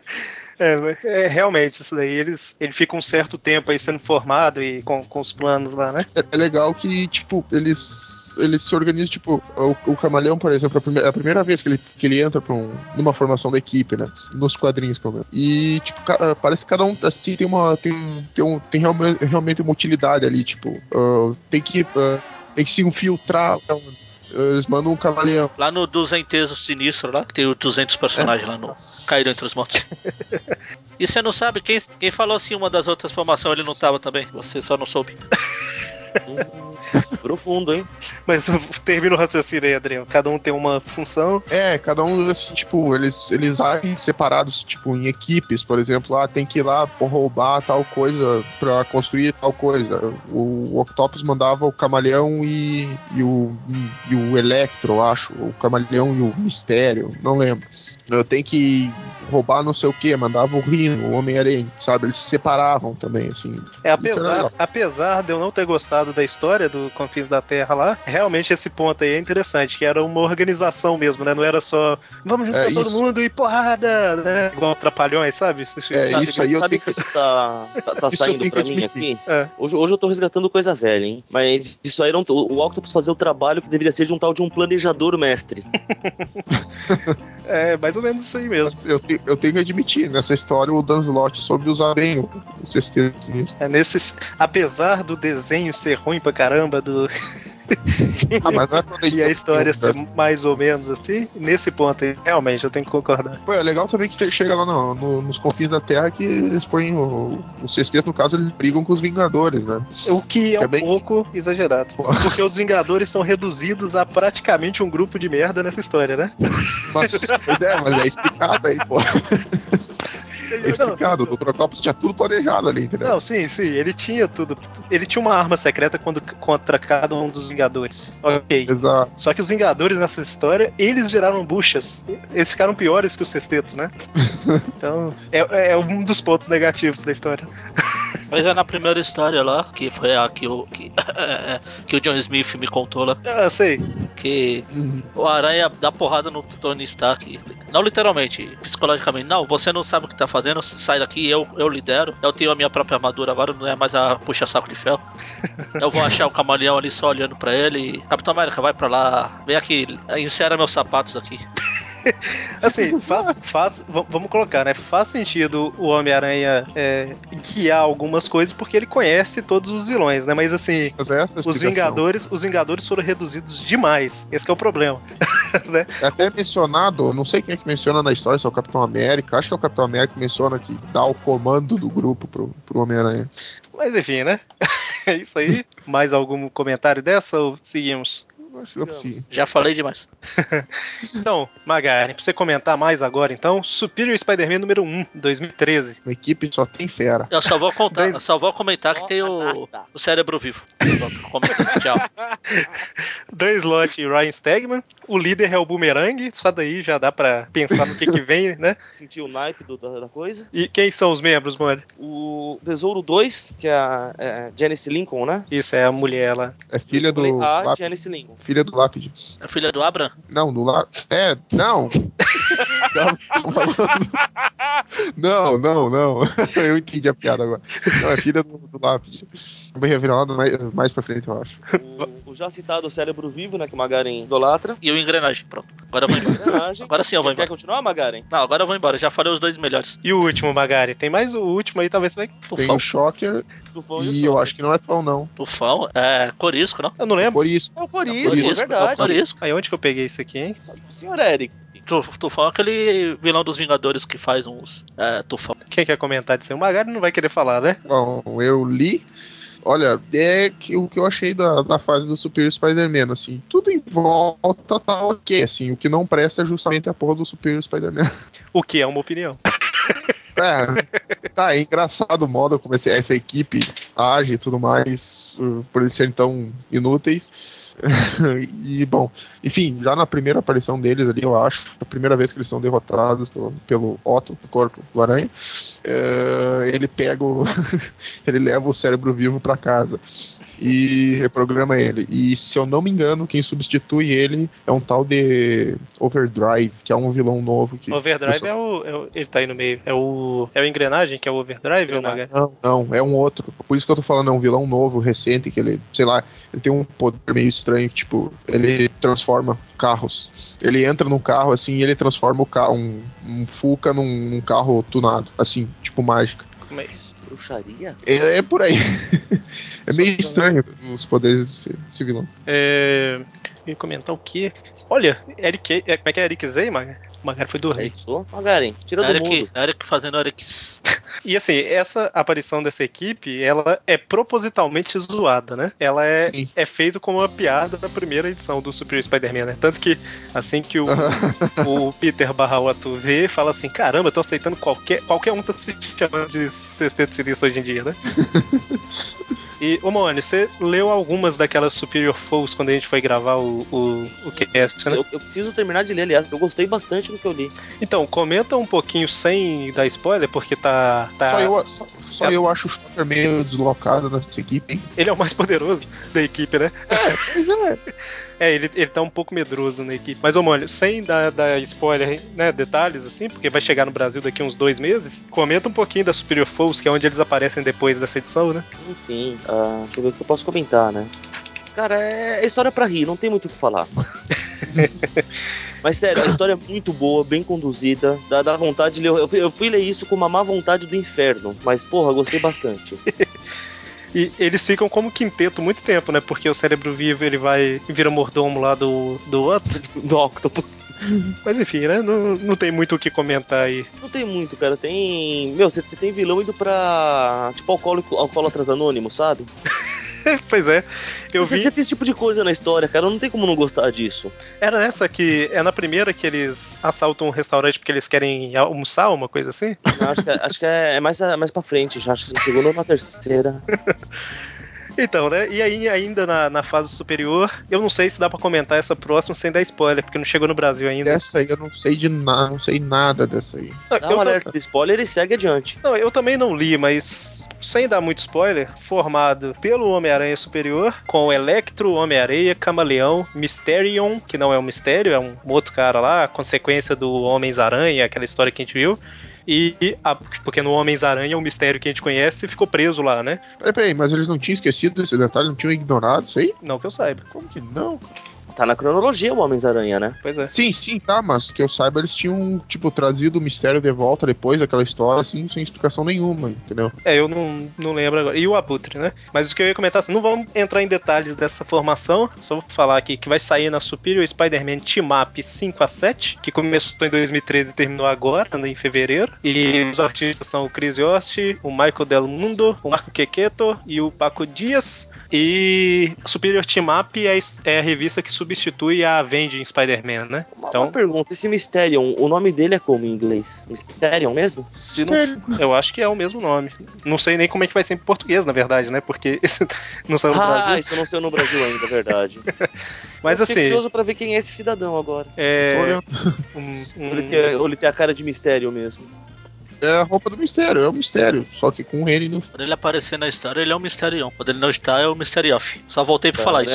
É, é, realmente, isso daí, eles, ele fica um certo tempo aí sendo formado e com, com os planos lá, né? É, é legal que, tipo, eles. Eles se organizam, tipo, o, o Camaleão, por exemplo, é a primeira, é a primeira vez que ele, que ele entra pra um, numa formação da equipe, né? Nos quadrinhos, pelo menos. E, tipo, ca- ah, parece que cada um, assim, tem uma. Tem, tem, um, tem realmente, realmente uma utilidade ali, tipo, ah, tem que. ah, tem que se infiltrar. então, eles mandam um camaleão. Lá no Duzenteso Sinistro, lá, que tem os 200 personagens lá no. Caíram entre os mortos. E você não sabe, quem, quem falou assim uma das outras formações ele não tava também? Você só não soube. Profundo, hein? Mas termina o raciocínio aí, Adriano. Cada um tem uma função. É, cada um, assim, tipo, eles, eles agem separados, tipo, em equipes, por exemplo, ah, tem que ir lá roubar tal coisa pra construir tal coisa. O, o Octopus mandava o Camaleão e, e, o, e o Electro, eu acho. O Camaleão e o Mistério, não lembro. Eu tenho que roubar não sei o que, mandava o Rino, o Homem-Aranha, sabe? Eles se separavam também, assim. É, apesar, apesar de eu não ter gostado da história do Confins da Terra lá, realmente esse ponto aí é interessante, que era uma organização mesmo, né? Não era só vamos juntar É, todo isso. mundo e porrada, né? Igual trapalhões, sabe? É, Sabe- isso aí eu sabe tenho que isso tá, tá, tá saindo pra mim aqui? É. Hoje, hoje eu tô resgatando coisa velha, hein? Mas isso aí era um, o Octopus fazer o trabalho que deveria ser de um tal de um planejador mestre. É, mais ou menos isso aí mesmo. Eu, eu tenho que admitir, nessa história o Dan Slott soube usar bem o, nisso. É nesses, apesar do desenho ser ruim pra caramba do, Ah, mas não é e a história ser né? mais ou menos assim, nesse ponto aí, realmente eu tenho que concordar. Pô, é legal também que chega lá no- no- nos confins da Terra que eles põem o, o sexteto, no caso, eles brigam com os Vingadores, né? O que é É um bem- pouco exagerado. Porque os Vingadores são reduzidos a praticamente um grupo de merda nessa história, né? Mas, pois é, mas é explicado aí, pô. Explicado, o. Octopus tinha tudo planejado ali, entendeu? Não, sim, sim, ele tinha tudo. Ele tinha uma arma secreta quando, contra cada um dos Vingadores. Ok. Exato. Só que os Vingadores nessa história, eles geraram buchas. Eles ficaram piores que os sextetos, né? Então, é, é um dos pontos negativos da história. Mas é na primeira história lá, que foi a que o, que, que o John Smith me contou lá, Ah, sei. que Uhum. o Aranha dá porrada no Tony Stark. Não literalmente, psicologicamente. Não, você não sabe o que tá fazendo, sai daqui, eu, eu lidero. Eu tenho a minha própria armadura agora, não é mais a puxa-saco de ferro. Eu vou achar o camaleão ali só olhando pra ele. Capitão América, vai pra lá, vem aqui, insera meus sapatos aqui. Assim, faz, faz, vamos colocar, né? Faz sentido o Homem-Aranha é, guiar algumas coisas porque ele conhece todos os vilões, né? Mas assim, é os. Vingadores, os Vingadores foram reduzidos demais. Esse que é o problema. né? É até mencionado, não sei quem é que menciona na história, se é o Capitão América, acho que é o Capitão América que menciona que dá o comando do grupo pro, pro Homem-Aranha. Mas enfim, né? É isso aí. Mais algum comentário dessa ou seguimos? Possível. Já falei demais. Então, Magari, pra você comentar mais agora, então, Superior Spider-Man número 1, 2013. Uma equipe só tem fera. Eu só vou contar, Dois- eu só vou comentar que tem o, o cérebro vivo. Só. Tchau. Dan Slott e Ryan Stegman. O líder é o Boomerang, só daí já dá pra pensar no que que vem, né? Sentiu o naipe do- da, da coisa. E quem são os membros, mano? O Besouro 2, que é a é, Janice Lincoln, né? Isso, é a mulher lá. É filha do. A Lápide. Janice Lincoln. Filha do Lápide. É filha do Abram? Não, do Lápide. É, não! Não, não, não. Eu entendi a piada agora. Não, é filha do, do Lápide. Vou revirar lá mais, mais pra frente, eu acho. O, o já citado Cérebro Vivo, né? Que o Magaren idolatra. E o engrenagem. Pronto. Agora eu vou embora. Engrenagem. Agora sim eu vou Quer embora. continuar, Magaren? Não, agora eu vou embora. Já falei os dois melhores. E o último, Magari? Tem mais o último aí, talvez você vai... Tem Tufão. o Shocker Tufão e o eu acho que não é tão, não. Tufão. É. Corisco, não? Eu não lembro. Por isso. É o Corisco, é Corisco. verdade. Corisco. Aí onde que eu peguei isso aqui, hein? Senhor Eric. Tu- Tufão é aquele vilão dos Vingadores que faz uns é, tufão. Quem quer comentar disso? aí? O Magari não vai querer falar, né? Bom, eu li. Olha, é que, o que eu achei da, da fase do Superior Spider-Man, assim, tudo em volta tá ok, assim, o que não presta é justamente a porra do Superior Spider-Man. O que é uma opinião. É, tá, é engraçado o modo como esse- essa equipe age e tudo mais, por eles serem tão inúteis. e, bom, enfim, já na primeira aparição deles ali, eu acho, a primeira vez que eles são derrotados pelo, pelo Otto, o corpo do Aranha, é, ele pega o. ele leva o cérebro vivo pra casa e reprograma ele. E se eu não me engano, quem substitui ele é um tal de Overdrive, que é um vilão novo. Que Overdrive é o, é o- Ele tá aí no meio. É o. É o engrenagem que é o Overdrive, ou Magari? Não, não, é um outro. Por isso que eu tô falando, é um vilão novo, recente, que ele, sei lá, ele tem um poder meio estranho, tipo, ele transforma carros. Ele entra num carro, assim, e ele transforma o carro, um, um Fuca num, num carro tunado, assim, tipo mágica. Como é? Bruxaria? É, é por aí. é meio estranho os poderes desse, vilão. É. Eu ia comentar o quê? Olha, Eric. é, Como é que é Eric Magari? O Magari foi dormir. Eric sou? Magaren, tira do Eric, mundo. Eric fazendo Eric. E assim, essa aparição dessa equipe, ela é propositalmente zoada, né? Ela é, Sim. é feito como uma piada da primeira edição do Superior Spider-Man, né? Tanto que, assim que o, o Peter barra Otto vê, fala assim, caramba, eu tô aceitando qualquer, qualquer um tá se chamando de sexteto sinistro hoje em dia, né? E, ô Moane, você leu algumas daquelas Superior Foes quando a gente foi gravar o, o, o cast, né? Eu, eu preciso terminar de ler, aliás, porque eu gostei bastante do que eu li. Então, comenta um pouquinho sem dar spoiler, porque tá... tá... Só, eu, só, só eu acho o Shocker meio deslocado nessa equipe, hein? Ele é o mais poderoso da equipe, né? Pois é. É, ele, ele tá um pouco medroso na equipe. Mas, ô, mano, sem dar, dar spoiler, né, detalhes, assim, porque vai chegar no Brasil daqui uns dois meses, comenta um pouquinho da Superior Foes, que é onde eles aparecem depois dessa edição, né? Sim, sim. Ah, deixa eu ver o que eu posso comentar, né? Cara, é história pra rir, não tem muito o que falar. Mas sério, a história é muito boa, bem conduzida, dá, dá vontade de ler. Eu fui, eu fui ler isso com uma má vontade do inferno, mas porra, gostei bastante. E eles ficam como quinteto muito tempo, né? Porque o cérebro vivo ele vai e vira mordomo lá do, do outro. Do Octopus. Mas enfim, né? Não, não tem muito o que comentar aí. Não tem muito, cara. Tem. Meu, você, tem vilão indo pra. Tipo, alcoólico, alcoólatras anônimos, sabe? pois é. Eu você, vi. você tem esse tipo de coisa na história, cara. Não tem como não gostar disso. Era nessa que. É na primeira que eles assaltam um restaurante porque eles querem almoçar, uma coisa assim? Eu acho que, acho que é, é mais, mais pra frente, já acho que na segunda ou na terceira. Então, né? E aí, ainda na, na fase superior, eu não sei se dá pra comentar essa próxima sem dar spoiler, porque não chegou no Brasil ainda. Dessa aí eu não sei de nada, não sei nada dessa aí. Não, Dá eu, um ta- alerta de spoiler e segue adiante. não, eu também não li, mas sem dar muito spoiler, formado pelo Homem-Aranha Superior, com Electro, Homem-Areia, Camaleão, Mysterion, que não é um mistério, é um outro cara lá, consequência do Homens-Aranha, aquela história que a gente viu. E, a- porque no Homens-Aranha, o mistério que a gente conhece ficou preso lá, né? Peraí, peraí, mas eles não tinham esquecido desse detalhe, não tinham ignorado isso aí? Não que eu saiba. Como que não? Tá na cronologia o Homens-Aranha, né? Pois é. Sim, sim, tá, mas que eu saiba, eles tinham, tipo, trazido o mistério de volta depois daquela história, assim, sem explicação nenhuma, entendeu? É, eu não, não lembro agora. E o Abutre, né? Mas o que eu ia comentar, assim, não vamos entrar em detalhes dessa formação, só vou falar aqui que vai sair na Superior Spider-Man Team Up 5 a 7, que começou em 2013 e terminou agora, né, em fevereiro. E os artistas são o Chris Yost, o Michael Del Mundo, o Marco Quequeto e o Paco Dias. E Superior Team Up é, é a revista que substitui a Avenging Spider-Man, né? Uma, Então- uma pergunta, esse Mysterion, o nome dele é como em inglês? Mysterion mesmo? Se não, eu acho que é o mesmo nome. Não sei nem como é que vai ser em português, na verdade, né? Porque esse não saiu no ah, Brasil. isso não saiu no Brasil ainda, é verdade. Mas Eu fiquei assim, curioso pra ver quem é esse cidadão agora. É. um- Ou ele, um- tem, ou ele tem a cara de mistério mesmo. É a roupa do mistério, é o mistério, só que com ele no. Quando ele aparecer na história, ele é um Mysterion. Quando ele não está, é o Mysterioff. Só voltei pra falar isso.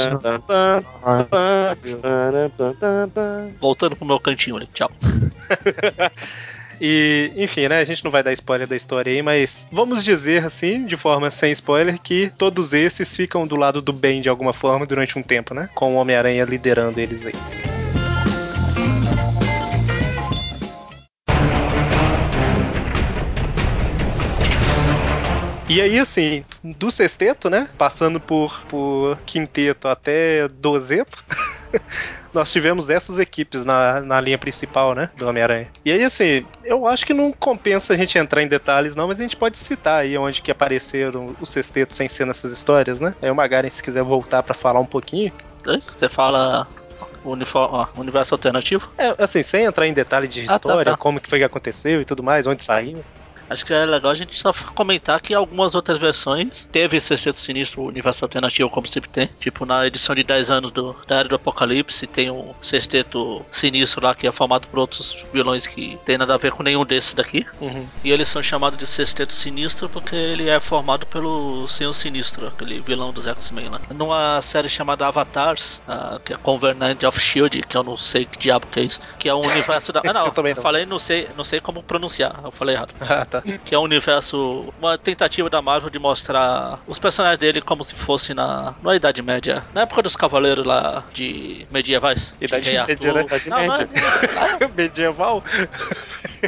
Voltando pro meu cantinho ali. Tchau. E, enfim, né? A gente não vai dar spoiler da história aí, mas vamos dizer assim, de forma sem spoiler, que todos esses ficam do lado do bem de alguma forma durante um tempo, né? Com o Homem-Aranha liderando eles aí. E aí, assim, do sexteto, né? Passando por, por quinteto até dozeto. nós tivemos essas equipes na, na linha principal, né? Do Homem-Aranha. E aí, assim, eu acho que não compensa a gente entrar em detalhes, não, mas a gente pode citar aí onde que apareceram os sextetos sem ser nessas histórias, né? Aí o Magaren, se quiser voltar pra falar um pouquinho. Oi? Você fala unifor- ó, universo alternativo? É, assim, sem entrar em detalhe de Ah, tá, história, tá. como que foi que aconteceu e tudo mais, onde saiu. Acho que é legal a gente só comentar que algumas outras versões teve esse sexteto sinistro, o universo alternativo, como sempre tem. Tipo, na edição de 10 anos do, da Era do Apocalipse, tem um sexteto sinistro lá que é formado por outros vilões que tem nada a ver com nenhum desses daqui. Uhum. E eles são chamados de Sexteto Sinistro porque ele é formado pelo Senhor Sinistro, aquele vilão dos X-Men lá. Numa série chamada Avatars, ah, que é Covenant of Shield, que eu não sei que diabo que é isso, que é um universo da. Ah, não, Eu também não. falei, não sei, não sei como pronunciar, eu falei errado. Ah, tá. Que é um universo, uma tentativa da Marvel de mostrar os personagens dele como se fosse na, na Idade Média, na época dos cavaleiros lá de medievais. de Idade Rei Média, né? Idade Não, não é- Medieval?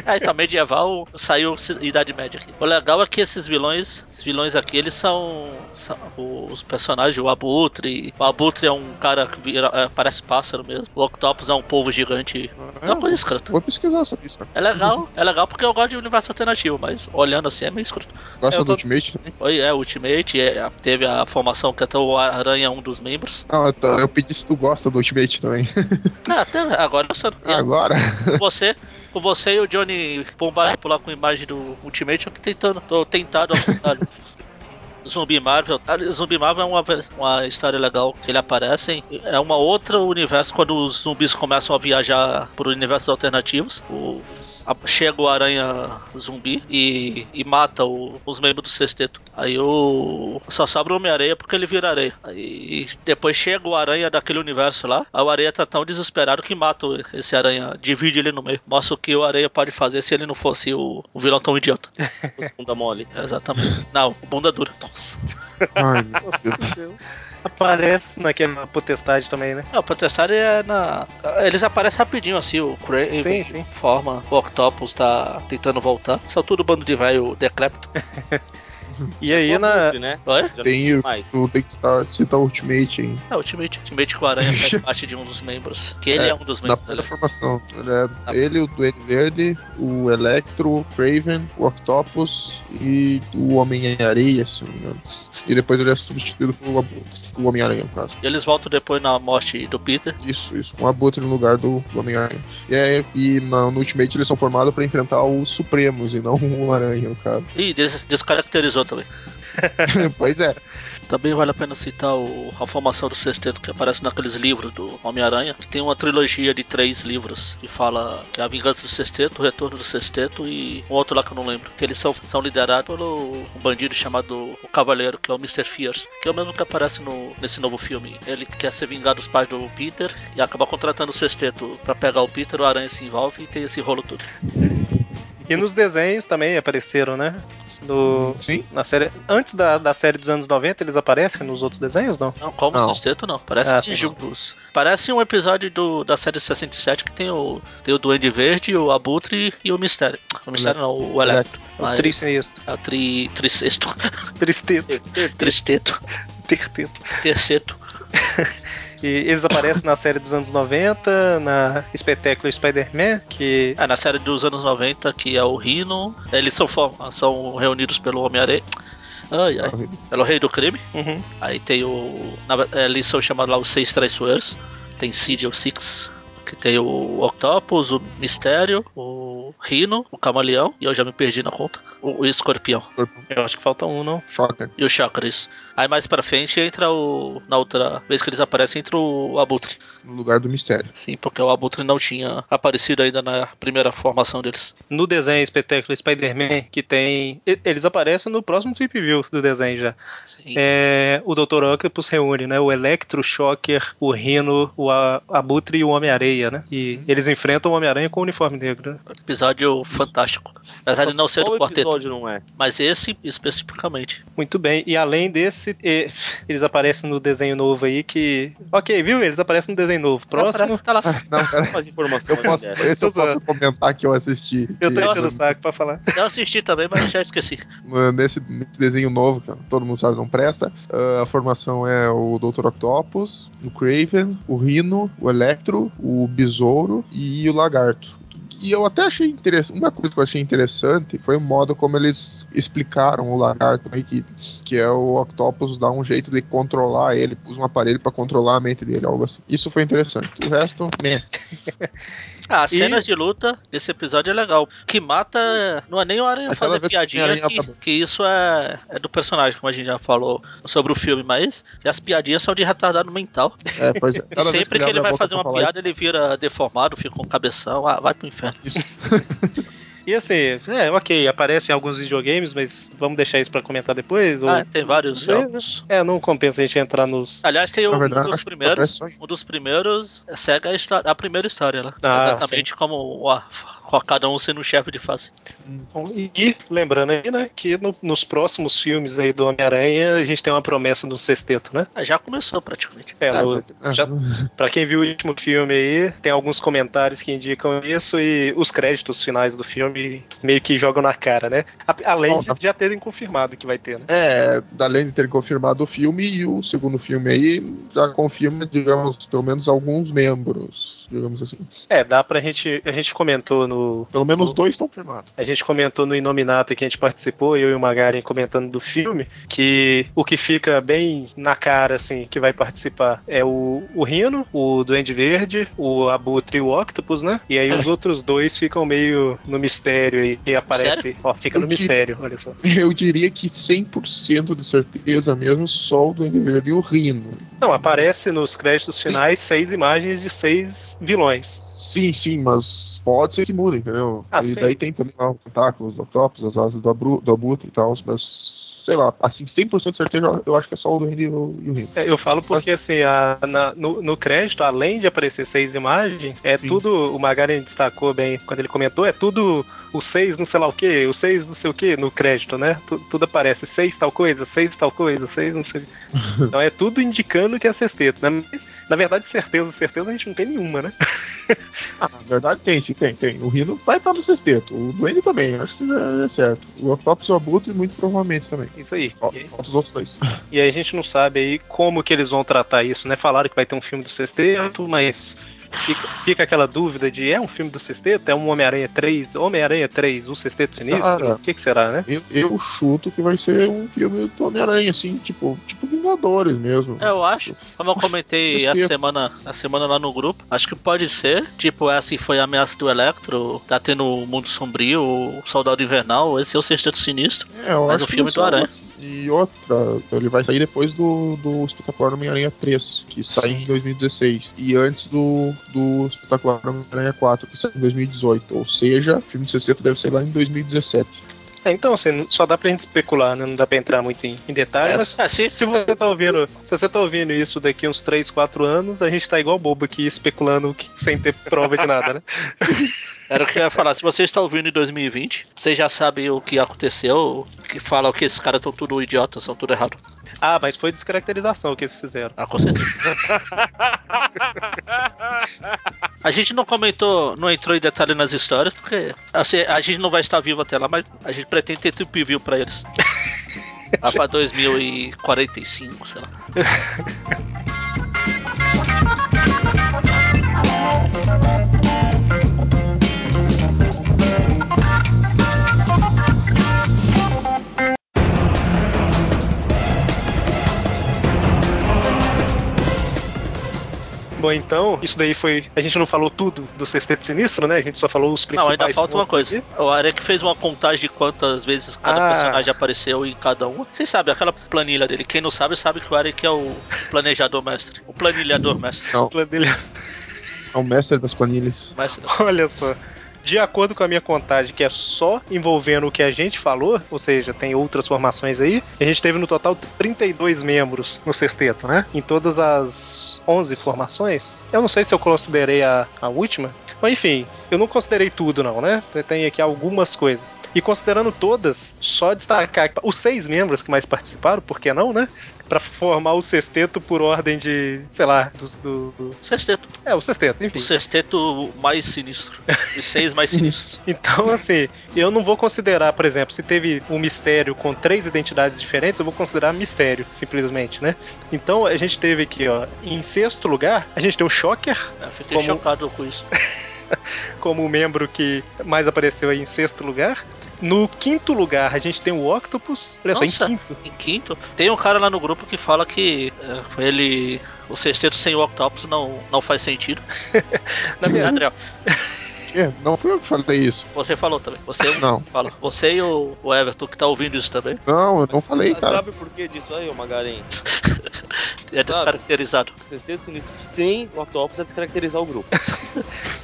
é, então, medieval saiu Idade Média aqui. O legal é que esses vilões, esses vilões aqui, eles são, são os personagens, o Abutre. O Abutre é um cara que vira- é, parece pássaro mesmo. O Octopus é um povo gigante. É uma coisa escrota. Vou pesquisar sobre isso. É legal, é legal porque eu gosto de universo alternativo, mas olhando assim é meio escroto. Gosta Eu do tô- Ultimate também? Oi, é, Ultimate, é, teve a formação que até o Aranha é um dos membros. Ah, tá, eu pedi se tu gosta do Ultimate também. É, até agora eu sou. Agora? Com você, com você e o Johnny Pombar pular com a imagem do Ultimate, eu tô tentando, tô tentado. Zumbi Marvel. Ah, Zumbi Marvel é uma, uma história legal que ele aparece. É uma outra universo quando os zumbis começam a viajar por universos alternativos. O, a- chega o aranha zumbi e, e mata o- os membros do sexteto. Aí o. Só sobra o Homem-Areia porque ele vira areia. Aí depois chega o aranha daquele universo lá. Aí o areia tá tão desesperado que mata o- esse aranha, divide ele no meio. Mostra o que o areia pode fazer se ele não fosse o, o vilão tão idiota. Os bunda mole. Exatamente. Não, o bunda dura. Ai, meu Deus. Aparece naquela potestade também, né? Não, o Protestário é na. Eles aparecem rapidinho assim, o Craven Sim, sim. forma, o Octopus tá tentando voltar. São tudo bando de velho decrépito. E aí na. Né? Tem o- mais. Tem que citar, citar o Ultimate aí. É, Ultimate. Ultimate com o Aranha faz parte de um dos membros. Que ele é, É, um dos membros. aliás. formação. Ele, é ele, o Duende Verde, o Electro, o Craven, o Octopus e o Homem-Areia, se não me engano. E depois ele é substituído pelo Abutre. O Homem-Aranha, no caso. E eles voltam depois na morte do Peter. Isso, isso. Um Abutre no lugar do, do Homem-Aranha. E, aí, e na- no Ultimate eles são formados pra enfrentar os Supremos e não o Aranha, no caso. Ih, des descaracterizou também. pois é. Também vale a pena citar o- a formação do sexteto que aparece naqueles livros do Homem-Aranha, que tem uma trilogia de três livros que fala que é a vingança do sexteto, o retorno do sexteto e um outro lá que eu não lembro. Que eles são, são liderados pelo um bandido chamado o Cavaleiro, que é o Mr. Fierce, que é o mesmo que aparece no, nesse novo filme. Ele quer ser vingado dos pais do Peter e acaba contratando o sexteto pra pegar o Peter, o Aranha se envolve e tem esse rolo todo. E nos desenhos também apareceram, né? No, Sim. na série. Antes da, da série dos anos 90, eles aparecem nos outros desenhos, não? Não, como Não. sexteto não. Parece Ah, juntos. Parece um episódio do, da série 67 que tem o, tem o Duende Verde, o Abutre e o Mistério. O Mistério não, o Electro. O Tricexto. É o tri, Tricexto. Tristeto. Tristeto. Terteto. Terceto. E eles aparecem na série dos anos 90, na Espetáculo Spider-Man, que. É, na série dos anos 90, que é o Rhino. Eles são, são reunidos pelo Homem-Aranha. Ai, ai. Pelo Rei do Crime. Uhum. Aí tem o. na ve- eles são chamados lá os Seis Traiçoeiros. Tem Seed ou Six. Que tem o Octopus, o Mistério, o Rhino, o Camaleão. E eu já me perdi na conta. O, o Escorpião. Eu acho que falta um, não? Shocker. E o Chakras. Aí mais pra frente entra o. Na outra vez que eles aparecem, entra o Abutre. No lugar do mistério. Sim, porque o Abutre não tinha aparecido ainda na primeira formação deles. No desenho Espetáculo Spider-Man, que tem. Eles aparecem no próximo Trip View do desenho já. Sim. É, o Dr. Octopus reúne, né? O Electro, o Shocker, o Rhino, o Abutre e o Homem-Areia. né? E eles enfrentam o Homem-Aranha com o uniforme negro, né? Episódio fantástico. Apesar de não ser do quarteto. episódio não é? Mas esse especificamente. Muito bem. E além desse, e- eles aparecem no desenho novo aí que. Ok, viu? Eles aparecem no desenho novo. Próximo. Aparece, tá lá. Não, cara, Mais informação. eu posso, esse eu posso comentar que eu assisti. Eu tô enchendo o saco pra falar. Eu assisti também, mas já esqueci. nesse, nesse desenho novo, que todo mundo sabe não presta, ah, a formação é o Dr. Octopus, o Craven, o Rhino, o Electro, o Besouro e o Lagarto. E eu até achei interessante. Uma coisa que eu achei interessante foi o modo como eles explicaram o lagarto aí, que, que é o Octopus dá um jeito de controlar ele, usa um aparelho pra controlar a mente dele, algo assim. Isso foi interessante. O resto, meh. Ah, as E- cenas de luta desse episódio é legal. O que mata não é nem o Aranha Aquela fazer que piadinha, aranha que, que isso é, é do personagem, como a gente já falou sobre o filme, mas as piadinhas são de retardado mental. É, pois é. E sempre que ele vai fazer uma piada, ele vira deformado, fica com cabeção, ah, vai pro inferno. Isso. E assim, é, ok, aparecem alguns videogames, mas vamos deixar isso pra comentar depois? Ou... Ah, tem vários É, jogos. É, não compensa a gente entrar nos. Aliás, tem um, verdade, dos primeiros. Um dos primeiros segue a, histó- a primeira história lá. Ah, Exatamente como o- com cada um sendo um chefe de face. E lembrando aí, né, que no- nos próximos filmes aí do Homem-Aranha, a gente tem uma promessa do sexteto, né? Ah, já começou praticamente. É, no- Ah, já- Pra quem viu o último filme aí, tem alguns comentários que indicam isso e os créditos finais do filme meio que jogam na cara, né? Além Bom, de já terem confirmado que vai ter, né? É, além de ter confirmado o filme, e o segundo filme aí já confirma, digamos, pelo menos alguns membros, digamos assim. É, dá pra gente. A gente comentou no. Pelo menos dois estão confirmados. A gente comentou no Inominato que a gente participou, eu e o Magaren comentando do filme, que o que fica bem na cara, assim, que vai participar é o, o Rino, o Duende Verde, o Abutre e o Octopus, né? E aí os outros dois ficam meio no mistério aí, e aparece. Ó, fica no Eu te- mistério, olha só. Eu diria que 100% de certeza mesmo, só o Duende Verde e o Rino. Não, aparece nos créditos finais seis imagens de seis vilões. Sim, sim, mas pode ser que mude, entendeu? Ah, e sim. daí tem também lá os tentáculos, os octopus, as asas do, abru, do abutre e tal, mas sei lá, assim, 100% de certeza eu acho que é só o Duende e o, e o Rino. É, eu falo porque, assim, a- na- no, no crédito, além de aparecer seis imagens, é Sim. tudo, o Magaren destacou bem quando ele comentou, é tudo o seis não sei lá o que, o seis não sei o que no crédito, né? Tu- tudo aparece seis tal coisa, seis tal coisa, seis não sei. Então é tudo indicando que é sexteto, né? Mas, na verdade, certeza, certeza a gente não tem nenhuma, né? Ah, na verdade tem, sim, tem, tem. O Rino vai estar no sexteto, o Duende também, acho que é, é certo. O Octopus e o Abutre muito provavelmente também. Isso E aí- Falta os outros dois. E aí a gente não sabe aí como que eles vão tratar isso, né? Falaram que vai ter um filme do sexteto, mas fica, fica aquela dúvida de é um filme do sexteto? É um Homem-Aranha 3? Homem-Aranha 3, o sexteto sinistro? Cara. O que, que será, né? Eu, eu chuto que vai ser um filme do Homem-Aranha, assim, tipo, tipo Vingadores mesmo. Eu acho, como eu comentei a que- semana, a semana lá no grupo, acho que pode ser, tipo, essa foi a ameaça do Electro, tá tendo o Mundo Sombrio, o Soldado Invernal, esse é o Sexteto Sinistro. É, Mas o filme do Aranha. outro. E outra, ele vai sair depois do, do Espetacular Homem-Aranha 3, que sai em 2016. E antes do, do Espetacular Homem-Aranha 4, que sai em 2018. Ou seja, o filme de 60 deve sair lá em 2017. É, então, assim, só dá pra gente especular, né? Não dá pra entrar muito em, em detalhe, mas É, se, se você tá ouvindo, se você tá ouvindo isso daqui uns 3, 4 anos, a gente tá igual bobo aqui especulando sem ter prova de nada, né? Era o que eu ia falar. Se você está ouvindo em 2020, você já sabe o que aconteceu, que fala que esses caras estão tudo idiotas, são tudo errado. Ah, mas foi descaracterização que eles fizeram. Ah, com certeza. A gente não comentou, não entrou em detalhe nas histórias, porque assim, a gente não vai estar vivo até lá, mas a gente pretende ter trip view pra eles. Lá pra 2045, sei lá. Bom, então, isso daí foi. A gente não falou tudo do Sexteto Sinistro, né? A gente só falou os Não, principais. ainda falta uma coisa. aqui. O Arek fez uma contagem de quantas vezes cada Ah. personagem apareceu em cada uma. Vocês sabem, aquela planilha dele. Quem não sabe, sabe que o Arek é o planejador mestre. O planilhador mestre. Não, Planilha- é o mestre das planilhas. mestre. Olha só. De acordo com a minha contagem, que é só envolvendo o que a gente falou, ou seja, tem outras formações aí, a gente teve no total 32 membros no sexteto, né? Em todas as 11 formações. Eu não sei se eu considerei a, a última, mas enfim, eu não considerei tudo, não, né? Tem aqui algumas coisas. E considerando todas, só destacar os seis membros que mais participaram, por que não, né? Pra formar o sexteto por ordem de, sei lá, do, do- Sexteto. É, o sexteto, enfim. O sexteto mais sinistro. Os seis mais sinistros. Então, assim, eu não vou considerar, por exemplo, se teve um mistério com três identidades diferentes, eu vou considerar mistério, simplesmente, né? Então, a gente teve aqui, ó, em sexto lugar, a gente tem o Shocker, Eu fiquei Como- chocado com isso. como o membro que mais apareceu aí em sexto lugar. No quinto lugar, a gente tem o Octopus. Olha só, Nossa. em quinto. Em quinto, tem um cara lá no grupo que fala que é, ele. O sexteto sem o Octopus não, não faz sentido. Na verdade, Adriel, É, não fui eu que falei isso. você falou também. Você Não. fala. Você e o, o Everton que tá ouvindo isso também. Não, eu não falei, Você cara. Sabe por que disso aí, ô Magaren? É descaracterizado. Sinistro sem o Octopus é descaracterizar o grupo.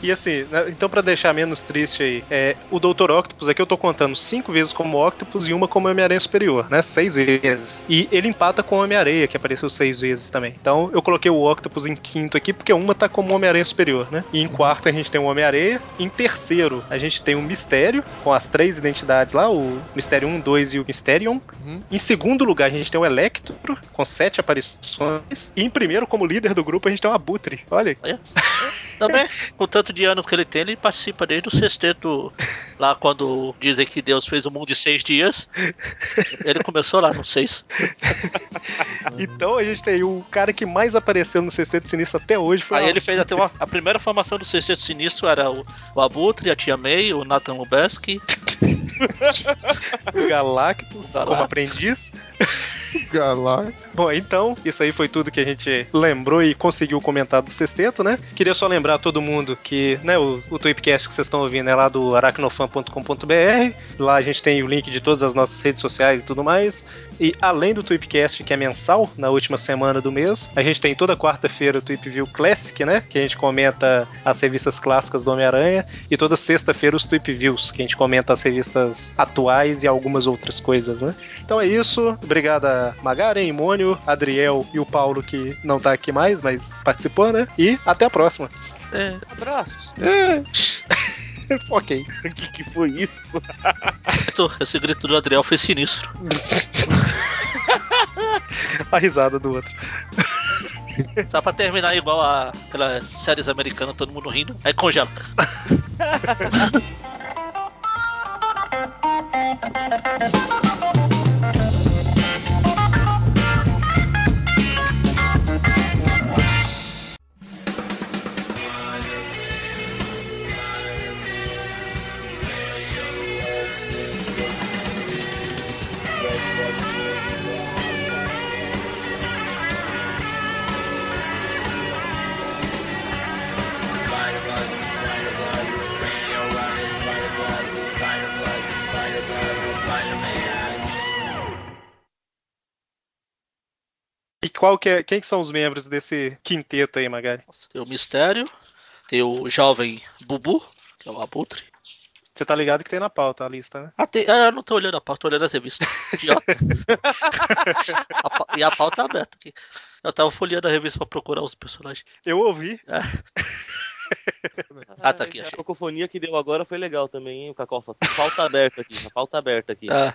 E assim, né, então pra deixar menos triste aí, é, o Dr. Octopus aqui eu tô contando cinco vezes como Octopus e uma como Homem-Aranha Superior, né? Seis vezes. E ele empata com o Homem-Areia, que apareceu seis vezes também. Então eu coloquei o Octopus em quinto aqui, porque uma tá como Homem-Aranha Superior, né? E em quarto a gente tem o Homem-Areia. Em terceiro a gente tem o Mistério, com as três identidades lá, o Mistério 1, 2 e o Mysterion. Uhum. Em segundo lugar a gente tem o Electro, com sete aparições. E em primeiro, como líder do grupo, a gente tem o Abutre. Olha, Também, com tanto de anos que ele tem, ele participa desde o sexteto. Lá quando dizem que Deus fez o mundo em seis dias. Ele começou lá no seis. Então a gente tem o cara que mais apareceu no Sexteto Sinistro até hoje foi Aí a- ele fez até uma. A primeira formação do sexteto sinistro era o, o Abutre, a Tia May, o Nathan Lubeski. o Galactus Galactus. como aprendiz. Galáctico. Bom, então, isso aí foi tudo que a gente lembrou e conseguiu comentar do Sexteto, né? Queria só lembrar a todo mundo que, né, o, o Tweepcast que vocês estão ouvindo é lá do aracnofan.com.br. Lá a gente tem o link de todas as nossas redes sociais e tudo mais. E além do Tweepcast, que é mensal, na última semana do mês, a gente tem toda quarta-feira o Tweep View Classic, né? Que a gente comenta as revistas clássicas do Homem-Aranha. E toda sexta-feira os Tweep Views, que a gente comenta as revistas atuais e algumas outras coisas, né? Então é isso. Obrigado a Magaren, Mônio, Adriel e o Paulo, que não tá aqui mais, mas participou, né? E até a próxima. É, Abraços. ok. O que, que foi isso? esse grito do Adriel foi sinistro. A risada do outro. Só pra terminar igual a aquelas séries americanas, todo mundo rindo, aí congela. Qual que é, quem que são os membros desse quinteto aí, Magari? Tem o Mistério, tem o jovem Bubu, que é o Abutre. Você tá ligado que tem na pauta a lista, né? Ah, tem, ah, eu não tô olhando a pauta, tô olhando as revistas. Idiota. A pa- e a pauta tá aberta aqui. Eu tava folheando a revista pra procurar os personagens. Eu ouvi. Ah, tá aqui, A achei. cacofonia que deu agora foi legal também, hein, o Cacofa. Pauta aberta aqui, a pauta aberta aqui. Ah,